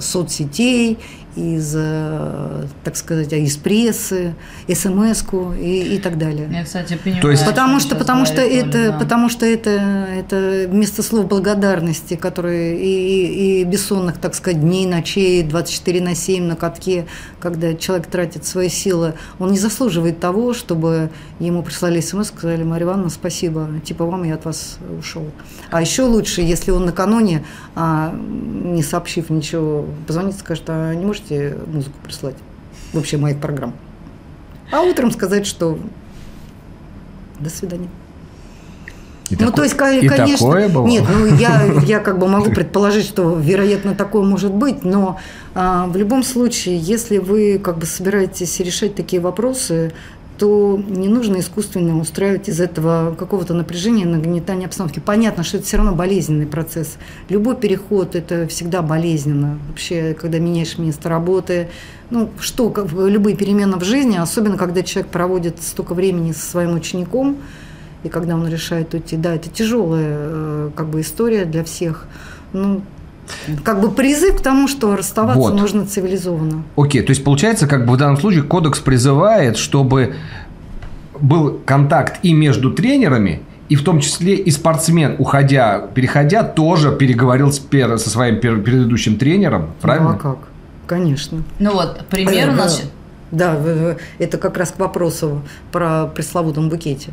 [SPEAKER 3] соцсетей, из, э, так сказать, из прессы, смс-ку и, и так далее.
[SPEAKER 1] Я, кстати, понимаю.
[SPEAKER 2] То есть-
[SPEAKER 3] Потому что, потому что
[SPEAKER 1] говорит
[SPEAKER 3] это,
[SPEAKER 1] да.
[SPEAKER 3] потому что это, это вместо слов благодарности, которые и, и- и бессонных, так сказать, дней, ночей, 24 на 7 на катке, когда человек тратит свои силы, он не заслуживает того, чтобы ему прислали смс, сказали, Марья Ивановна, спасибо, типа вам я от вас ушел. А еще лучше, если он накануне, а, не сообщив ничего, позвонит, скажет, а не можете музыку прислать? Вообще моих программ. А утром сказать, что до свидания.
[SPEAKER 2] И
[SPEAKER 3] ну,
[SPEAKER 2] тако-
[SPEAKER 3] то есть,
[SPEAKER 2] и
[SPEAKER 3] конечно,
[SPEAKER 2] такое было?
[SPEAKER 3] нет, ну я, я как бы могу предположить, что вероятно такое может быть, но а, в любом случае, если вы как бы собираетесь решать такие вопросы, то не нужно искусственно устраивать из этого какого-то напряжения, нагнетания обстановки. Понятно, что это все равно болезненный процесс. Любой переход – это всегда болезненно. Вообще, когда меняешь место работы, ну, что, как бы любые перемены в жизни, особенно когда человек проводит столько времени со своим учеником, и когда он решает уйти, да, это тяжелая э, как бы история для всех. Ну, как бы призыв к тому, что расставаться
[SPEAKER 2] Вот.
[SPEAKER 3] нужно цивилизованно.
[SPEAKER 2] Окей, то есть получается, как бы в данном случае кодекс призывает, чтобы был контакт и между тренерами, и в том числе и спортсмен, уходя, переходя, тоже переговорил с пер- со своим пер- предыдущим тренером, правильно?
[SPEAKER 3] Ну, а как? Конечно.
[SPEAKER 1] Ну вот, пример у
[SPEAKER 3] Э,
[SPEAKER 1] нас...
[SPEAKER 3] да. Да, в- это как раз к вопросу про пресловутом букете.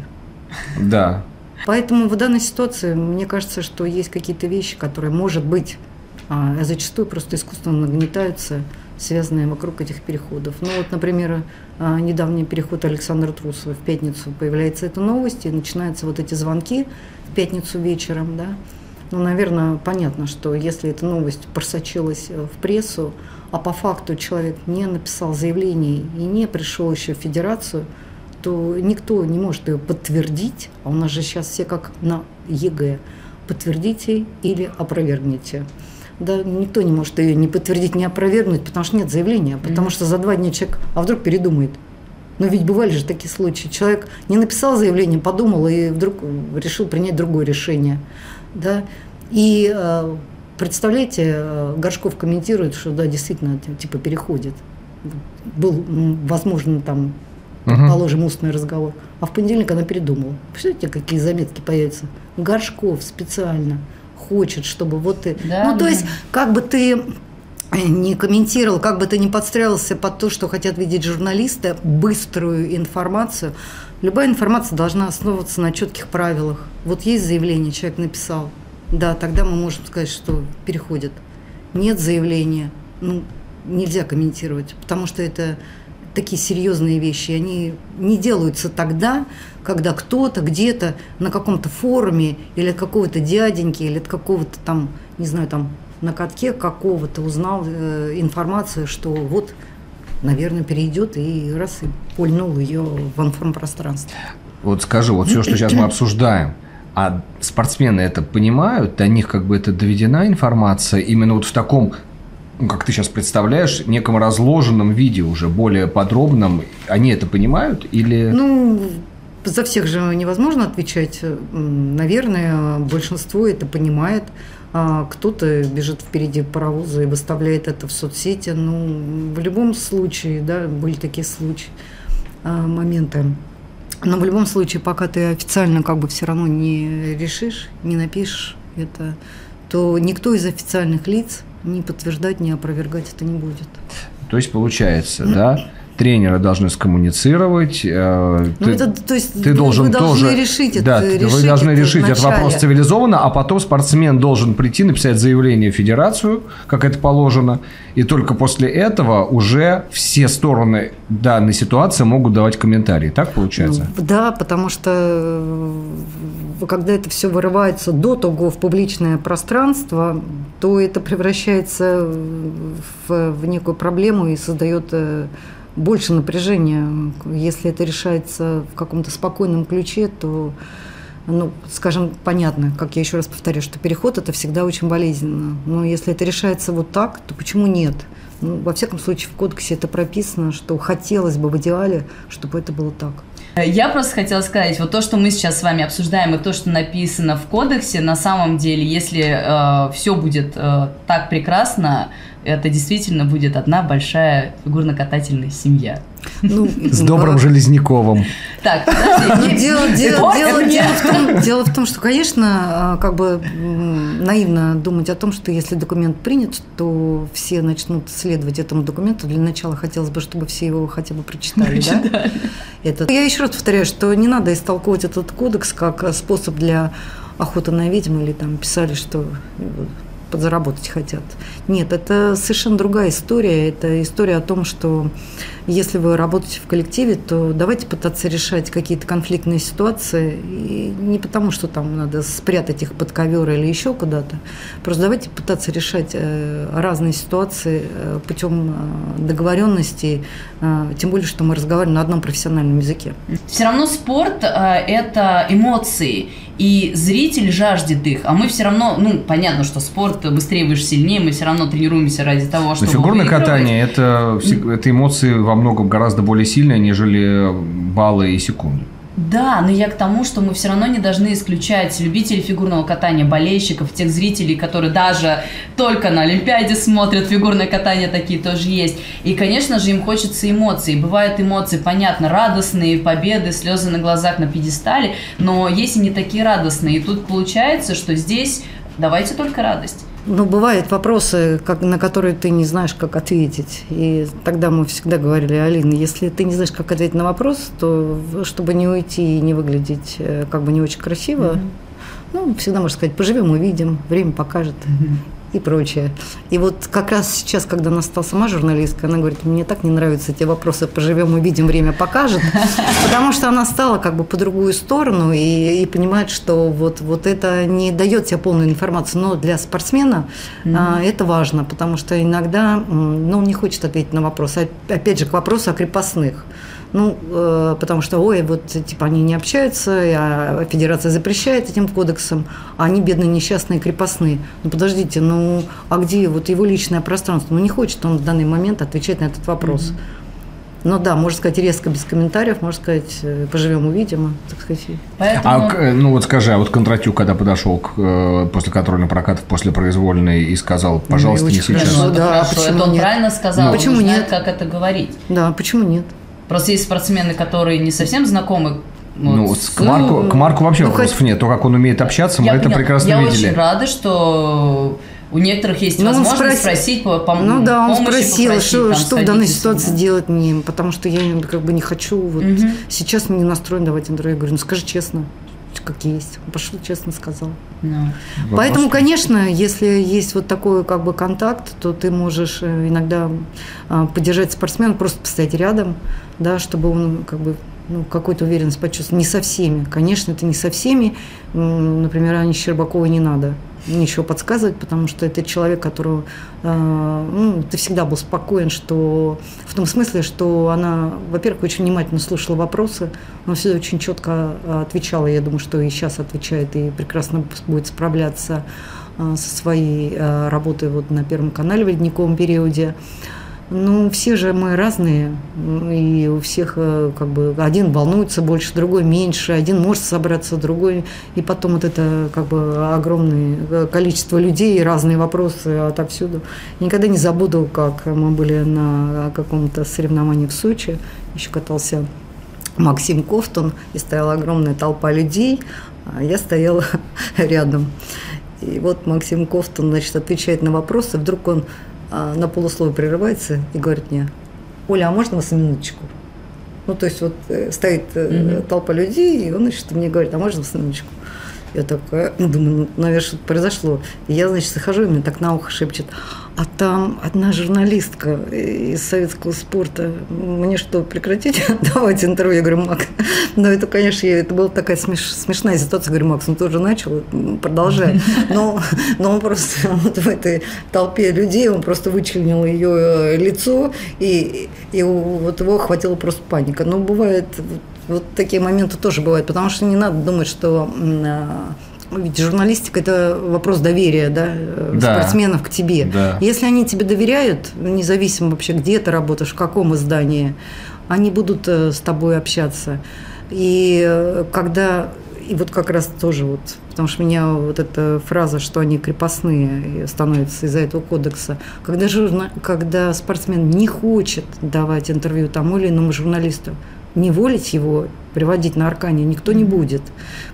[SPEAKER 2] Да.
[SPEAKER 3] Поэтому в данной ситуации мне кажется, что есть какие-то вещи, которые, может быть, а, зачастую просто искусственно нагнетаются, связанные вокруг этих переходов. Ну вот, например, а, недавний переход Александра Трусова в пятницу появляется эта новость, и начинаются вот эти звонки в пятницу вечером, да. Ну, наверное, понятно, что если эта новость просочилась э, в прессу, а по факту человек не написал заявление и не пришел еще в федерацию, то никто не может ее подтвердить, а у нас же сейчас все как на ЕГЭ, подтвердите или опровергните. Да, никто не может ее не подтвердить, не опровергнуть, потому что нет заявления, потому что за два дня человек, а вдруг передумает. Но ведь бывали же такие случаи. Человек не написал заявление, подумал и вдруг решил принять другое решение. Да? И э, представляете, э, Горшков комментирует, что да, действительно, типа переходит. Был, возможно, там,
[SPEAKER 2] Мгм.
[SPEAKER 3] положим, устный разговор. А в понедельник она передумала. Представляете, какие заметки появятся? Горшков специально хочет, чтобы вот ты...
[SPEAKER 1] Да,
[SPEAKER 3] ну, то
[SPEAKER 1] да.
[SPEAKER 3] есть, как бы ты не комментировал, как бы ты не подстраивался под то, что хотят видеть журналисты, быструю информацию. Любая информация должна основываться на четких правилах. Вот есть заявление, человек написал. Да, тогда мы можем сказать, что переходит. Нет заявления, ну, нельзя комментировать, потому что это такие серьезные вещи. Они не делаются тогда, когда кто-то где-то на каком-то форуме или от какого-то дяденьки, или от какого-то там, не знаю, там на катке какого-то узнал э, информацию, что вот, наверное, перейдет и раз и пульнул ее в информпространство.
[SPEAKER 2] Вот скажи, вот все, что сейчас мы обсуждаем, а спортсмены это понимают, до них как бы это доведена информация именно вот в таком, ну, как ты сейчас представляешь, неком разложенном виде уже, более подробном, они это понимают или...
[SPEAKER 3] Ну, за всех же невозможно отвечать. Наверное, большинство это понимает. А Кто-то бежит впереди паровоза и выставляет это в соцсети. Ну, в любом случае, да, были такие случаи, а, моменты. Но в любом случае, пока ты официально как бы все равно не решишь, не напишешь это, то никто из официальных лиц ни подтверждать, ни опровергать это не будет.
[SPEAKER 2] То есть получается, да, тренеры должны скоммуницировать. э,
[SPEAKER 3] Ну,
[SPEAKER 2] ты-
[SPEAKER 3] это, то есть
[SPEAKER 2] ты
[SPEAKER 3] вы-
[SPEAKER 2] должен
[SPEAKER 3] вы должны
[SPEAKER 2] тоже,
[SPEAKER 3] решить
[SPEAKER 2] да, ты- вы
[SPEAKER 3] решить
[SPEAKER 2] должны
[SPEAKER 3] это
[SPEAKER 2] решить этот вопрос цивилизованно, а потом спортсмен должен прийти, написать заявление в федерацию, как это положено, и только после этого уже все стороны данной ситуации могут давать комментарии. Так получается?
[SPEAKER 3] Ну, да, потому что э, когда это все вырывается до того в публичное пространство, то это превращается в, в некую проблему и создает э, больше напряжения. Если это решается в каком-то спокойном ключе, то ну, скажем, понятно, как я еще раз повторю, что переход это всегда очень болезненно. Но если это решается вот так, то почему нет? Ну, во всяком случае, в кодексе это прописано, что хотелось бы в идеале, чтобы это было так.
[SPEAKER 1] Я просто хотела сказать, вот то, что мы сейчас с вами обсуждаем, и то, что написано в кодексе, на самом деле, если э, все будет э, так прекрасно, это действительно будет одна большая фигурно-катательная семья.
[SPEAKER 2] Ну, С добрым вот. Железняковым.
[SPEAKER 3] Так, подожди. Дело, дело, дело, дело, в том, дело в том, что, конечно, а, как бы наивно думать о том, что если документ принят, то все начнут следовать этому документу. Для начала хотелось бы, чтобы все его хотя бы прочитали. Да? Это. Я еще раз повторяю, что не надо истолковывать этот кодекс как способ для охоты на ведьм или там писали, что подзаработать хотят. Нет, это совершенно другая история. Это история о том, что если вы работаете в коллективе, то давайте пытаться решать какие-то конфликтные ситуации. И не потому, что там надо спрятать их под ковер или еще куда-то. Просто давайте пытаться решать э, разные ситуации э, путем э, договоренностей, тем более, что мы разговариваем на одном профессиональном языке.
[SPEAKER 1] Все равно спорт – это эмоции и зритель жаждет их, а мы все равно, ну, понятно, что спорт быстрее, выше, сильнее, мы все равно тренируемся ради того, чтобы
[SPEAKER 2] Но фигурное катание это, это эмоции во многом гораздо более сильные, нежели баллы и секунды.
[SPEAKER 1] Да, но я к тому, что мы все равно не должны исключать любителей фигурного катания, болельщиков, тех зрителей, которые даже только на Олимпиаде смотрят фигурное катание, такие тоже есть. И, конечно же, им хочется эмоций. Бывают эмоции, понятно, радостные, победы, слезы на глазах на пьедестале, но есть и не такие радостные. И тут получается, что здесь давайте только радость.
[SPEAKER 3] Ну, бывают вопросы, как, на которые ты не знаешь, как ответить. И тогда мы всегда говорили, Алина, если ты не знаешь, как ответить на вопрос, то чтобы не уйти и не выглядеть э, как бы не очень красиво, mm-hmm. ну, всегда можно сказать, поживем, увидим, время покажет. Mm-hmm и прочее. И вот как раз сейчас, когда она стала сама журналисткой, она говорит, мне так не нравятся эти вопросы, поживем, увидим, время покажет, потому что она стала как бы по другую сторону и, и понимает, что вот, вот это не дает тебе полную информацию, но для спортсмена mm-hmm. а, это важно, потому что иногда ну, он не хочет ответить на вопрос. Опять же, к вопросу о крепостных. Ну, э, потому что, ой, вот, типа, они не общаются, а федерация запрещает этим кодексом, а они бедные, несчастные, крепостные. Ну, подождите, ну, а где вот его личное пространство? Ну, не хочет он в данный момент отвечать на этот вопрос. Mm-hmm. Ну да, можно сказать резко, без комментариев, можно сказать, э, поживем, увидим, так сказать.
[SPEAKER 2] Поэтому... А, э, ну вот скажи, а вот Кондратюк, когда подошел к, э, после контрольных прокатов, после произвольной и сказал, пожалуйста, ну, не сейчас.
[SPEAKER 1] Хорошо, ну, да, хорошо. Почему это он нет? правильно сказал, ну, почему нет? как это говорить.
[SPEAKER 3] Да, почему нет?
[SPEAKER 1] Просто есть спортсмены, которые не совсем знакомы
[SPEAKER 2] вот, ну, с... к, Марку, к Марку вообще ну, вопросов хоть... нет. То, как он умеет общаться, мы я это прекрасно
[SPEAKER 1] я
[SPEAKER 2] видели.
[SPEAKER 1] Я очень рада, что у некоторых есть ну, возможность спрос... спросить по, по
[SPEAKER 3] Ну да, он спросил, попросить, что, там, что в данной ситуации да. делать мне, потому что я как бы не хочу. Вот угу. Сейчас мне настроен давать интервью. Я говорю, ну скажи честно, как есть. Он пошел, честно сказал. No. Ну. Поэтому, конечно, если есть вот такой как бы контакт, то ты можешь э, иногда а, поддержать спортсмена, просто постоять рядом, да, чтобы он как бы ну, какую-то уверенность почувствовал. Не со всеми. Конечно, это не со всеми. Например, Ане Щербаковой не надо ничего подсказывать, потому что это человек, которого э, ну, ты всегда был спокоен, что в том смысле, что она, во-первых, очень внимательно слушала вопросы, но всегда очень четко отвечала. Я думаю, что и сейчас отвечает и прекрасно будет справляться э, со своей работой вот на Первом канале в ледниковом периоде. Ну, все же мы разные, и у всех э, как бы один волнуется больше, другой меньше, один может собраться, другой, и потом вот это как бы огромное э, количество людей, разные вопросы отовсюду. Никогда не забуду, как мы были на каком-то соревновании в Сочи, еще катался Максим Кофтон, и стояла огромная толпа людей, а я стояла рядом. И вот Максим Кофтон, значит, отвечает на вопросы, вдруг он на полусловие прерывается и говорит мне, Оля, а можно вас минуточку? Ну, то есть вот э, стоит mm-hmm. толпа людей, и он, значит, мне говорит, а можно вас минуточку? Я такая, ну, думаю, ну, наверное, что-то произошло. И я, значит, захожу, и мне так на ухо шепчет, а там одна журналистка из советского спорта, мне что, прекратить давать интервью? Я говорю, Макс, ну это, конечно, это была такая смеш, смешная ситуация. Я говорю, Макс, он тоже начал, продолжай. Но, но он просто вот в этой толпе людей, он просто вычленил ее лицо, и, и вот его охватила просто паника. Но бывает, вот такие моменты тоже бывают, потому что не надо думать, что а, ведь журналистика – это вопрос доверия да, да, спортсменов к тебе. Да. Если они тебе доверяют, независимо вообще, где ты работаешь, в каком издании, они будут э, с тобой общаться. И э, когда и вот как раз тоже вот, потому что меня вот эта фраза, что они крепостные становятся из-за этого кодекса, когда, журна, когда спортсмен не хочет давать интервью тому или иному журналисту, не волить его приводить на Аркане никто не будет.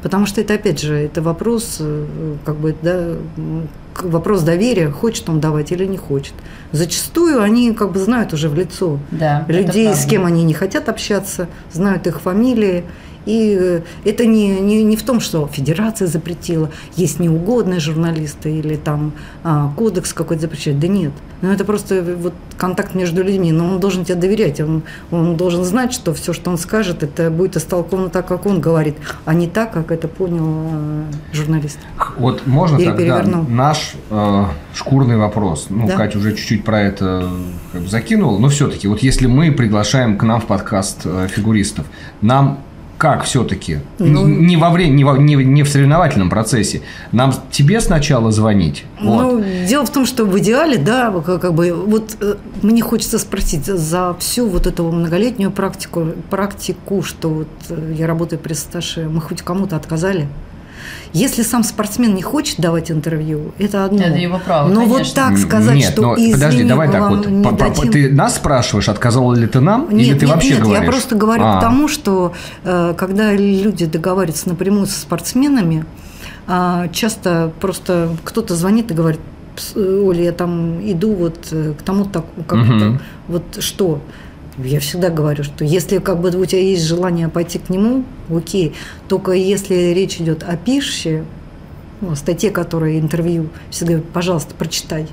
[SPEAKER 3] Потому что это, опять же, это вопрос, э, как бы, да, вопрос доверия, хочет он давать или не хочет. Зачастую они как бы знают уже в лицо
[SPEAKER 1] да,
[SPEAKER 3] людей, с кем они не хотят общаться, знают их фамилии, и э, это не, не, не в том, что федерация запретила, есть неугодные журналисты или там а, кодекс какой-то запрещает. Да нет. Ну, это просто вот контакт между людьми. Но он должен тебе доверять. Он, он должен знать, что все, что он скажет, это будет истолковано так, как он говорит, а не так, как это понял э, журналист.
[SPEAKER 2] Вот можно Или тогда перевернул. наш э, шкурный вопрос. Ну, да? Катя уже чуть-чуть про это как бы закинула. Но все-таки, вот если мы приглашаем к нам в подкаст э, фигуристов, нам как все-таки? Ну, не во время, не, во, не, не в соревновательном процессе. Нам тебе сначала звонить.
[SPEAKER 3] Ну, вот. дело в том, что в идеале, да, как бы, вот э, мне хочется спросить за всю вот эту многолетнюю практику, практику, что вот э, я работаю при Сташе, мы хоть кому-то отказали? Если сам спортсмен не хочет давать интервью, это одно.
[SPEAKER 1] Это его право,
[SPEAKER 3] Но
[SPEAKER 1] конечно.
[SPEAKER 3] вот так сказать,
[SPEAKER 2] Нет,
[SPEAKER 3] что
[SPEAKER 2] но,
[SPEAKER 3] извини,
[SPEAKER 2] подожди, давай так вот.
[SPEAKER 3] Не дадим...
[SPEAKER 2] Ты нас спрашиваешь, отказала ли ты нам,
[SPEAKER 3] нет,
[SPEAKER 2] или ты
[SPEAKER 3] нет,
[SPEAKER 2] вообще
[SPEAKER 3] нет,
[SPEAKER 2] говоришь?
[SPEAKER 3] я просто говорю
[SPEAKER 2] а.
[SPEAKER 3] к тому, что э, когда люди договариваются напрямую со спортсменами, а, часто просто кто-то звонит и говорит, Оля, я там иду вот э, к тому так, как-то, угу. вот что? Я всегда говорю, что если как бы у тебя есть желание пойти к нему, окей. Только если речь идет о пище, ну, статье, которая интервью, всегда говорю, пожалуйста, прочитай.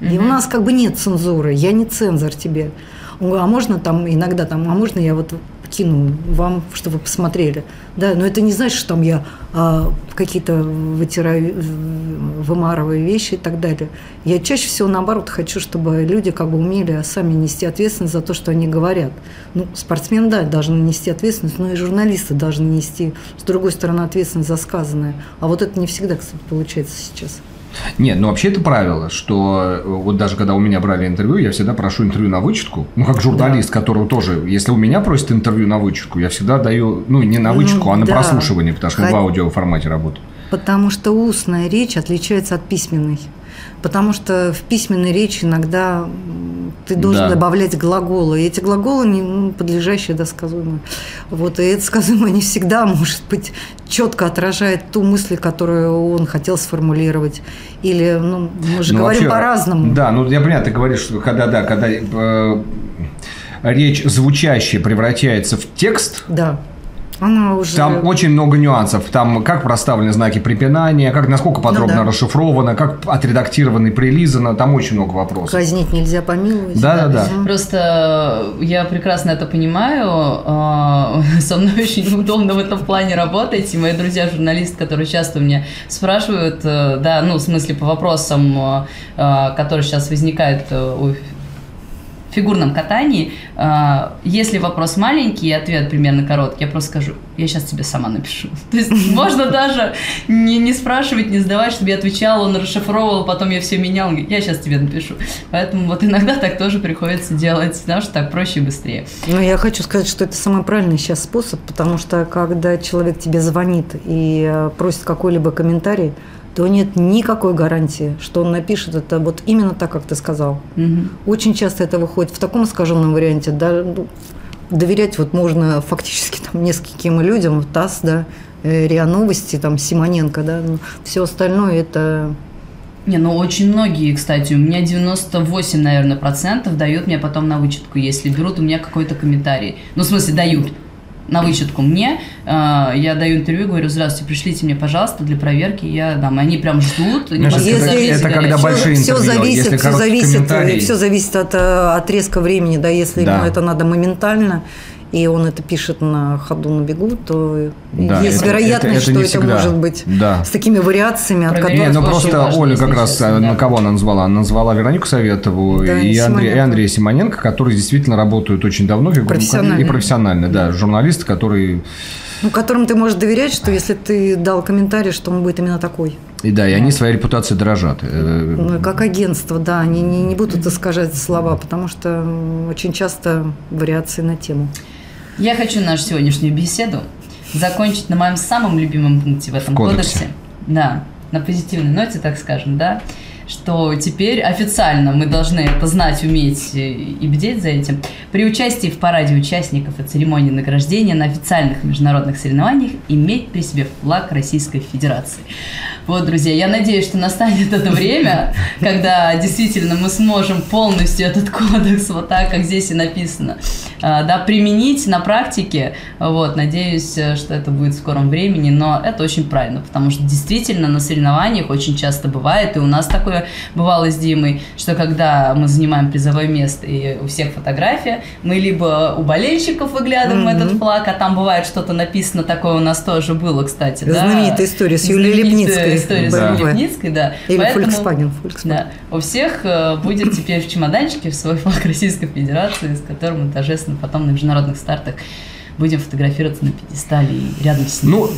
[SPEAKER 3] И у нас как бы нет цензуры, я не цензор тебе. А можно там иногда там, а можно я вот кину вам, чтобы посмотрели. Да, но это не значит, что там я а, какие-то вытираю, вымарываю вещи и так далее. Я чаще всего, наоборот, хочу, чтобы люди как бы умели сами нести ответственность за то, что они говорят. Ну, спортсмен, да, должны нести ответственность, но и журналисты должны нести, с другой стороны, ответственность за сказанное. А вот это не всегда, кстати, получается сейчас.
[SPEAKER 2] Нет, ну вообще это правило, что э, вот даже когда у меня брали интервью, я всегда прошу интервью на вычетку. Ну, как журналист, да. которого тоже, если у меня просят интервью на вычетку, я всегда даю, ну, не на вычетку, ну, а на да. прослушивание, потому что Хот... в аудио формате работаю.
[SPEAKER 3] Потому что устная речь отличается от письменной. Потому что в письменной речи иногда ты должен да. добавлять глаголы. И эти глаголы не ну, подлежащие досказуемые. Вот, и это сказуемое не всегда, может быть, четко отражает ту мысль, которую он хотел сформулировать. Или, ну, мы же ну, говорим по-разному.
[SPEAKER 2] Да, ну я понимаю, ты говоришь, что когда, да, когда э, речь звучащая превращается в текст.
[SPEAKER 3] Да она уже...
[SPEAKER 2] Там очень много нюансов. Там как проставлены знаки препинания, как насколько подробно ну, да. расшифровано, как отредактировано и прилизано. Там очень много вопросов.
[SPEAKER 3] Казнить нельзя помиловать.
[SPEAKER 2] Да, да, да.
[SPEAKER 1] Просто я прекрасно это понимаю. А, со мной очень удобно в этом плане работать. И мои друзья-журналисты, которые часто меня спрашивают, э, да, ну, в смысле, по вопросам, э, которые сейчас возникают э, у фигурном катании, а, если вопрос маленький и ответ примерно короткий, я просто скажу, я сейчас тебе сама напишу. То есть можно даже не, не спрашивать, не сдавать, чтобы я отвечала, он расшифровывал, потом я все менял, я сейчас тебе напишу. Поэтому вот иногда так тоже приходится делать, потому что так проще и быстрее.
[SPEAKER 3] Ну, я хочу сказать, что это самый правильный сейчас способ, потому что когда человек тебе звонит и э, просит какой-либо комментарий, то нет никакой гарантии, что он напишет это вот именно так, как ты сказал. Угу. Очень часто это выходит в таком искаженном варианте. Да, доверять вот можно фактически там нескольким людям, ТАСС, да, э, РИА Новости, там, Симоненко, да, ну, все остальное это
[SPEAKER 1] не, ну очень многие, кстати, у меня 98, наверное, процентов дают мне потом на вычетку, если берут у меня какой-то комментарий. Ну, в смысле, дают на вычетку мне. Э, я даю интервью, говорю, здравствуйте, пришлите мне, пожалуйста, для проверки. Я дам. Они прям ждут.
[SPEAKER 2] Если, это когда все, большие
[SPEAKER 3] все зависит, все зависит, все зависит от э, отрезка времени, да, если да. ему это надо моментально и он это пишет на ходу на бегу, то да, есть это, вероятность, это, это что это может быть да. с такими вариациями, от которых...
[SPEAKER 2] Не, ну просто Оля как раз, да. на кого она назвала? Она назвала Веронику Советову да, и, Андрей, и Андрея Симоненко, которые действительно работают очень давно. Профессионально. И профессионально, да. Журналисты, которые...
[SPEAKER 3] Ну, которым ты можешь доверять, что если ты дал комментарий, что он будет именно такой.
[SPEAKER 2] И да, и они своей репутацией дрожат. Э,
[SPEAKER 3] ну, как агентство, да, они не, не будут искажать слова, потому что очень часто вариации на тему.
[SPEAKER 1] Я хочу нашу сегодняшнюю беседу закончить на моем самом любимом пункте в этом
[SPEAKER 2] В кодексе.
[SPEAKER 1] кодексе. Да, на позитивной ноте, так скажем, да что теперь официально мы должны это знать, уметь и бдеть за этим. При участии в параде участников и церемонии награждения на официальных международных соревнованиях иметь при себе флаг Российской Федерации. Вот, друзья, я надеюсь, что настанет это время, когда действительно мы сможем полностью этот кодекс, вот так, как здесь и написано, да, применить на практике. Вот, надеюсь, э, что это будет в скором времени, но это очень правильно, потому что действительно на соревнованиях очень часто бывает, и у нас такое бывало с Димой, что когда мы занимаем призовое место и у всех фотография, мы либо у болельщиков выглядываем
[SPEAKER 3] Мгм.
[SPEAKER 1] этот флаг, а там бывает что-то написано такое у нас тоже было, кстати, да.
[SPEAKER 3] Знаменитая история с Юлией Лепницкой.
[SPEAKER 1] история с
[SPEAKER 2] Да.
[SPEAKER 1] Юлией Лепницкой, да.
[SPEAKER 3] Или
[SPEAKER 1] Поэтому-
[SPEAKER 3] Volkswagen. Volkswagen.
[SPEAKER 1] да, у всех э, будет теперь в чемоданчике свой флаг Российской Федерации, с которым мы торжественно потом на международных стартах будем фотографироваться на пьедестале и рядом с ним.
[SPEAKER 2] Ну,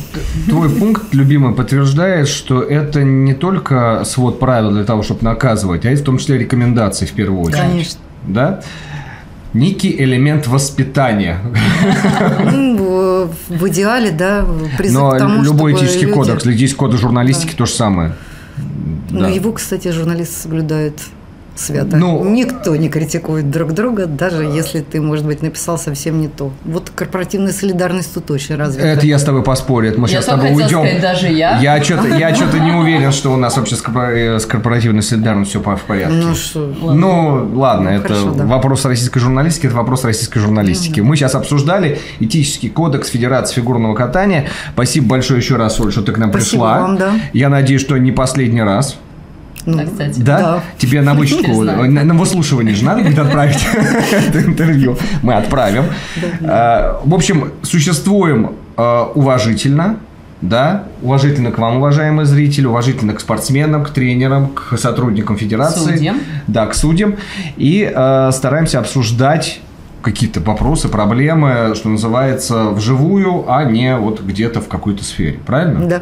[SPEAKER 2] твой пункт, любимый, подтверждает, что это не только свод правил для того, чтобы наказывать, а и в том числе рекомендации в первую очередь.
[SPEAKER 3] Конечно.
[SPEAKER 2] Да? Некий элемент воспитания.
[SPEAKER 3] Ну, в- идеале, да, призыв
[SPEAKER 2] Но
[SPEAKER 3] к тому,
[SPEAKER 2] любой
[SPEAKER 3] чтобы
[SPEAKER 2] этический
[SPEAKER 3] люди-
[SPEAKER 2] кодекс, этический кодекс журналистики то же самое.
[SPEAKER 3] Ну,
[SPEAKER 2] Да.
[SPEAKER 3] его, кстати, журналисты соблюдают свято.
[SPEAKER 2] Ну-
[SPEAKER 3] Никто не критикует друг друга, даже если ты, может быть, написал совсем не то. Вот корпоративная солидарность тут очень развита.
[SPEAKER 2] Это я с тобой поспорю, это мы
[SPEAKER 1] я
[SPEAKER 2] сейчас с тобой уйдем.
[SPEAKER 1] сказать, даже я.
[SPEAKER 2] Я что-то я что-то не уверен, что у нас вообще с э, корпоративной солидарностью все в порядке.
[SPEAKER 3] Ну что,
[SPEAKER 2] Ну, ладно,
[SPEAKER 3] Ну,
[SPEAKER 2] это
[SPEAKER 3] хорошо, да.
[SPEAKER 2] вопрос российской журналистики, это вопрос российской журналистики. Мы сейчас обсуждали этический кодекс Федерации фигурного катания. Спасибо большое еще раз, Оль, что ты к нам
[SPEAKER 3] Спасибо
[SPEAKER 2] пришла.
[SPEAKER 3] вам, да.
[SPEAKER 2] Я надеюсь, что не последний раз.
[SPEAKER 3] Ну,
[SPEAKER 1] Да, кстати.
[SPEAKER 2] Да?
[SPEAKER 3] Да.
[SPEAKER 2] Тебе на на, на выслушивание же надо будет отправить это интервью. Мы отправим. А, В общем, существуем а, уважительно, да, уважительно к вам, уважаемые зрители, уважительно к спортсменам, к тренерам, к сотрудникам федерации.
[SPEAKER 1] Судьям.
[SPEAKER 2] Да, к судьям. И а, стараемся обсуждать какие-то вопросы, проблемы, что называется, вживую, а не вот где-то в какой-то сфере. Правильно?
[SPEAKER 3] да.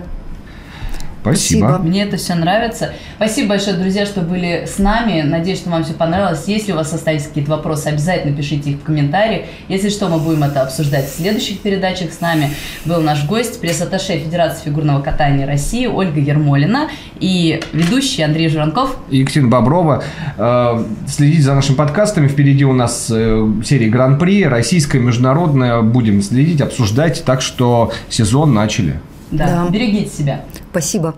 [SPEAKER 2] Спасибо.
[SPEAKER 3] Спасибо.
[SPEAKER 1] Мне это все нравится. Спасибо большое, друзья, что были с нами. Надеюсь, что вам все понравилось. Если у вас остались какие-то вопросы, обязательно пишите их в комментарии. Если что, мы будем это обсуждать в следующих передачах. С нами был наш гость, пресс-атташе Федерации фигурного катания России Ольга Ермолина и ведущий Андрей Журанков.
[SPEAKER 2] Екатерина Боброва. Э, Следите за нашими подкастами. Впереди у нас э, серия Гран-при. Российская, международная. Будем следить, обсуждать. Так что сезон начали.
[SPEAKER 1] Да.
[SPEAKER 3] Да.
[SPEAKER 1] Берегите себя.
[SPEAKER 3] Спасибо.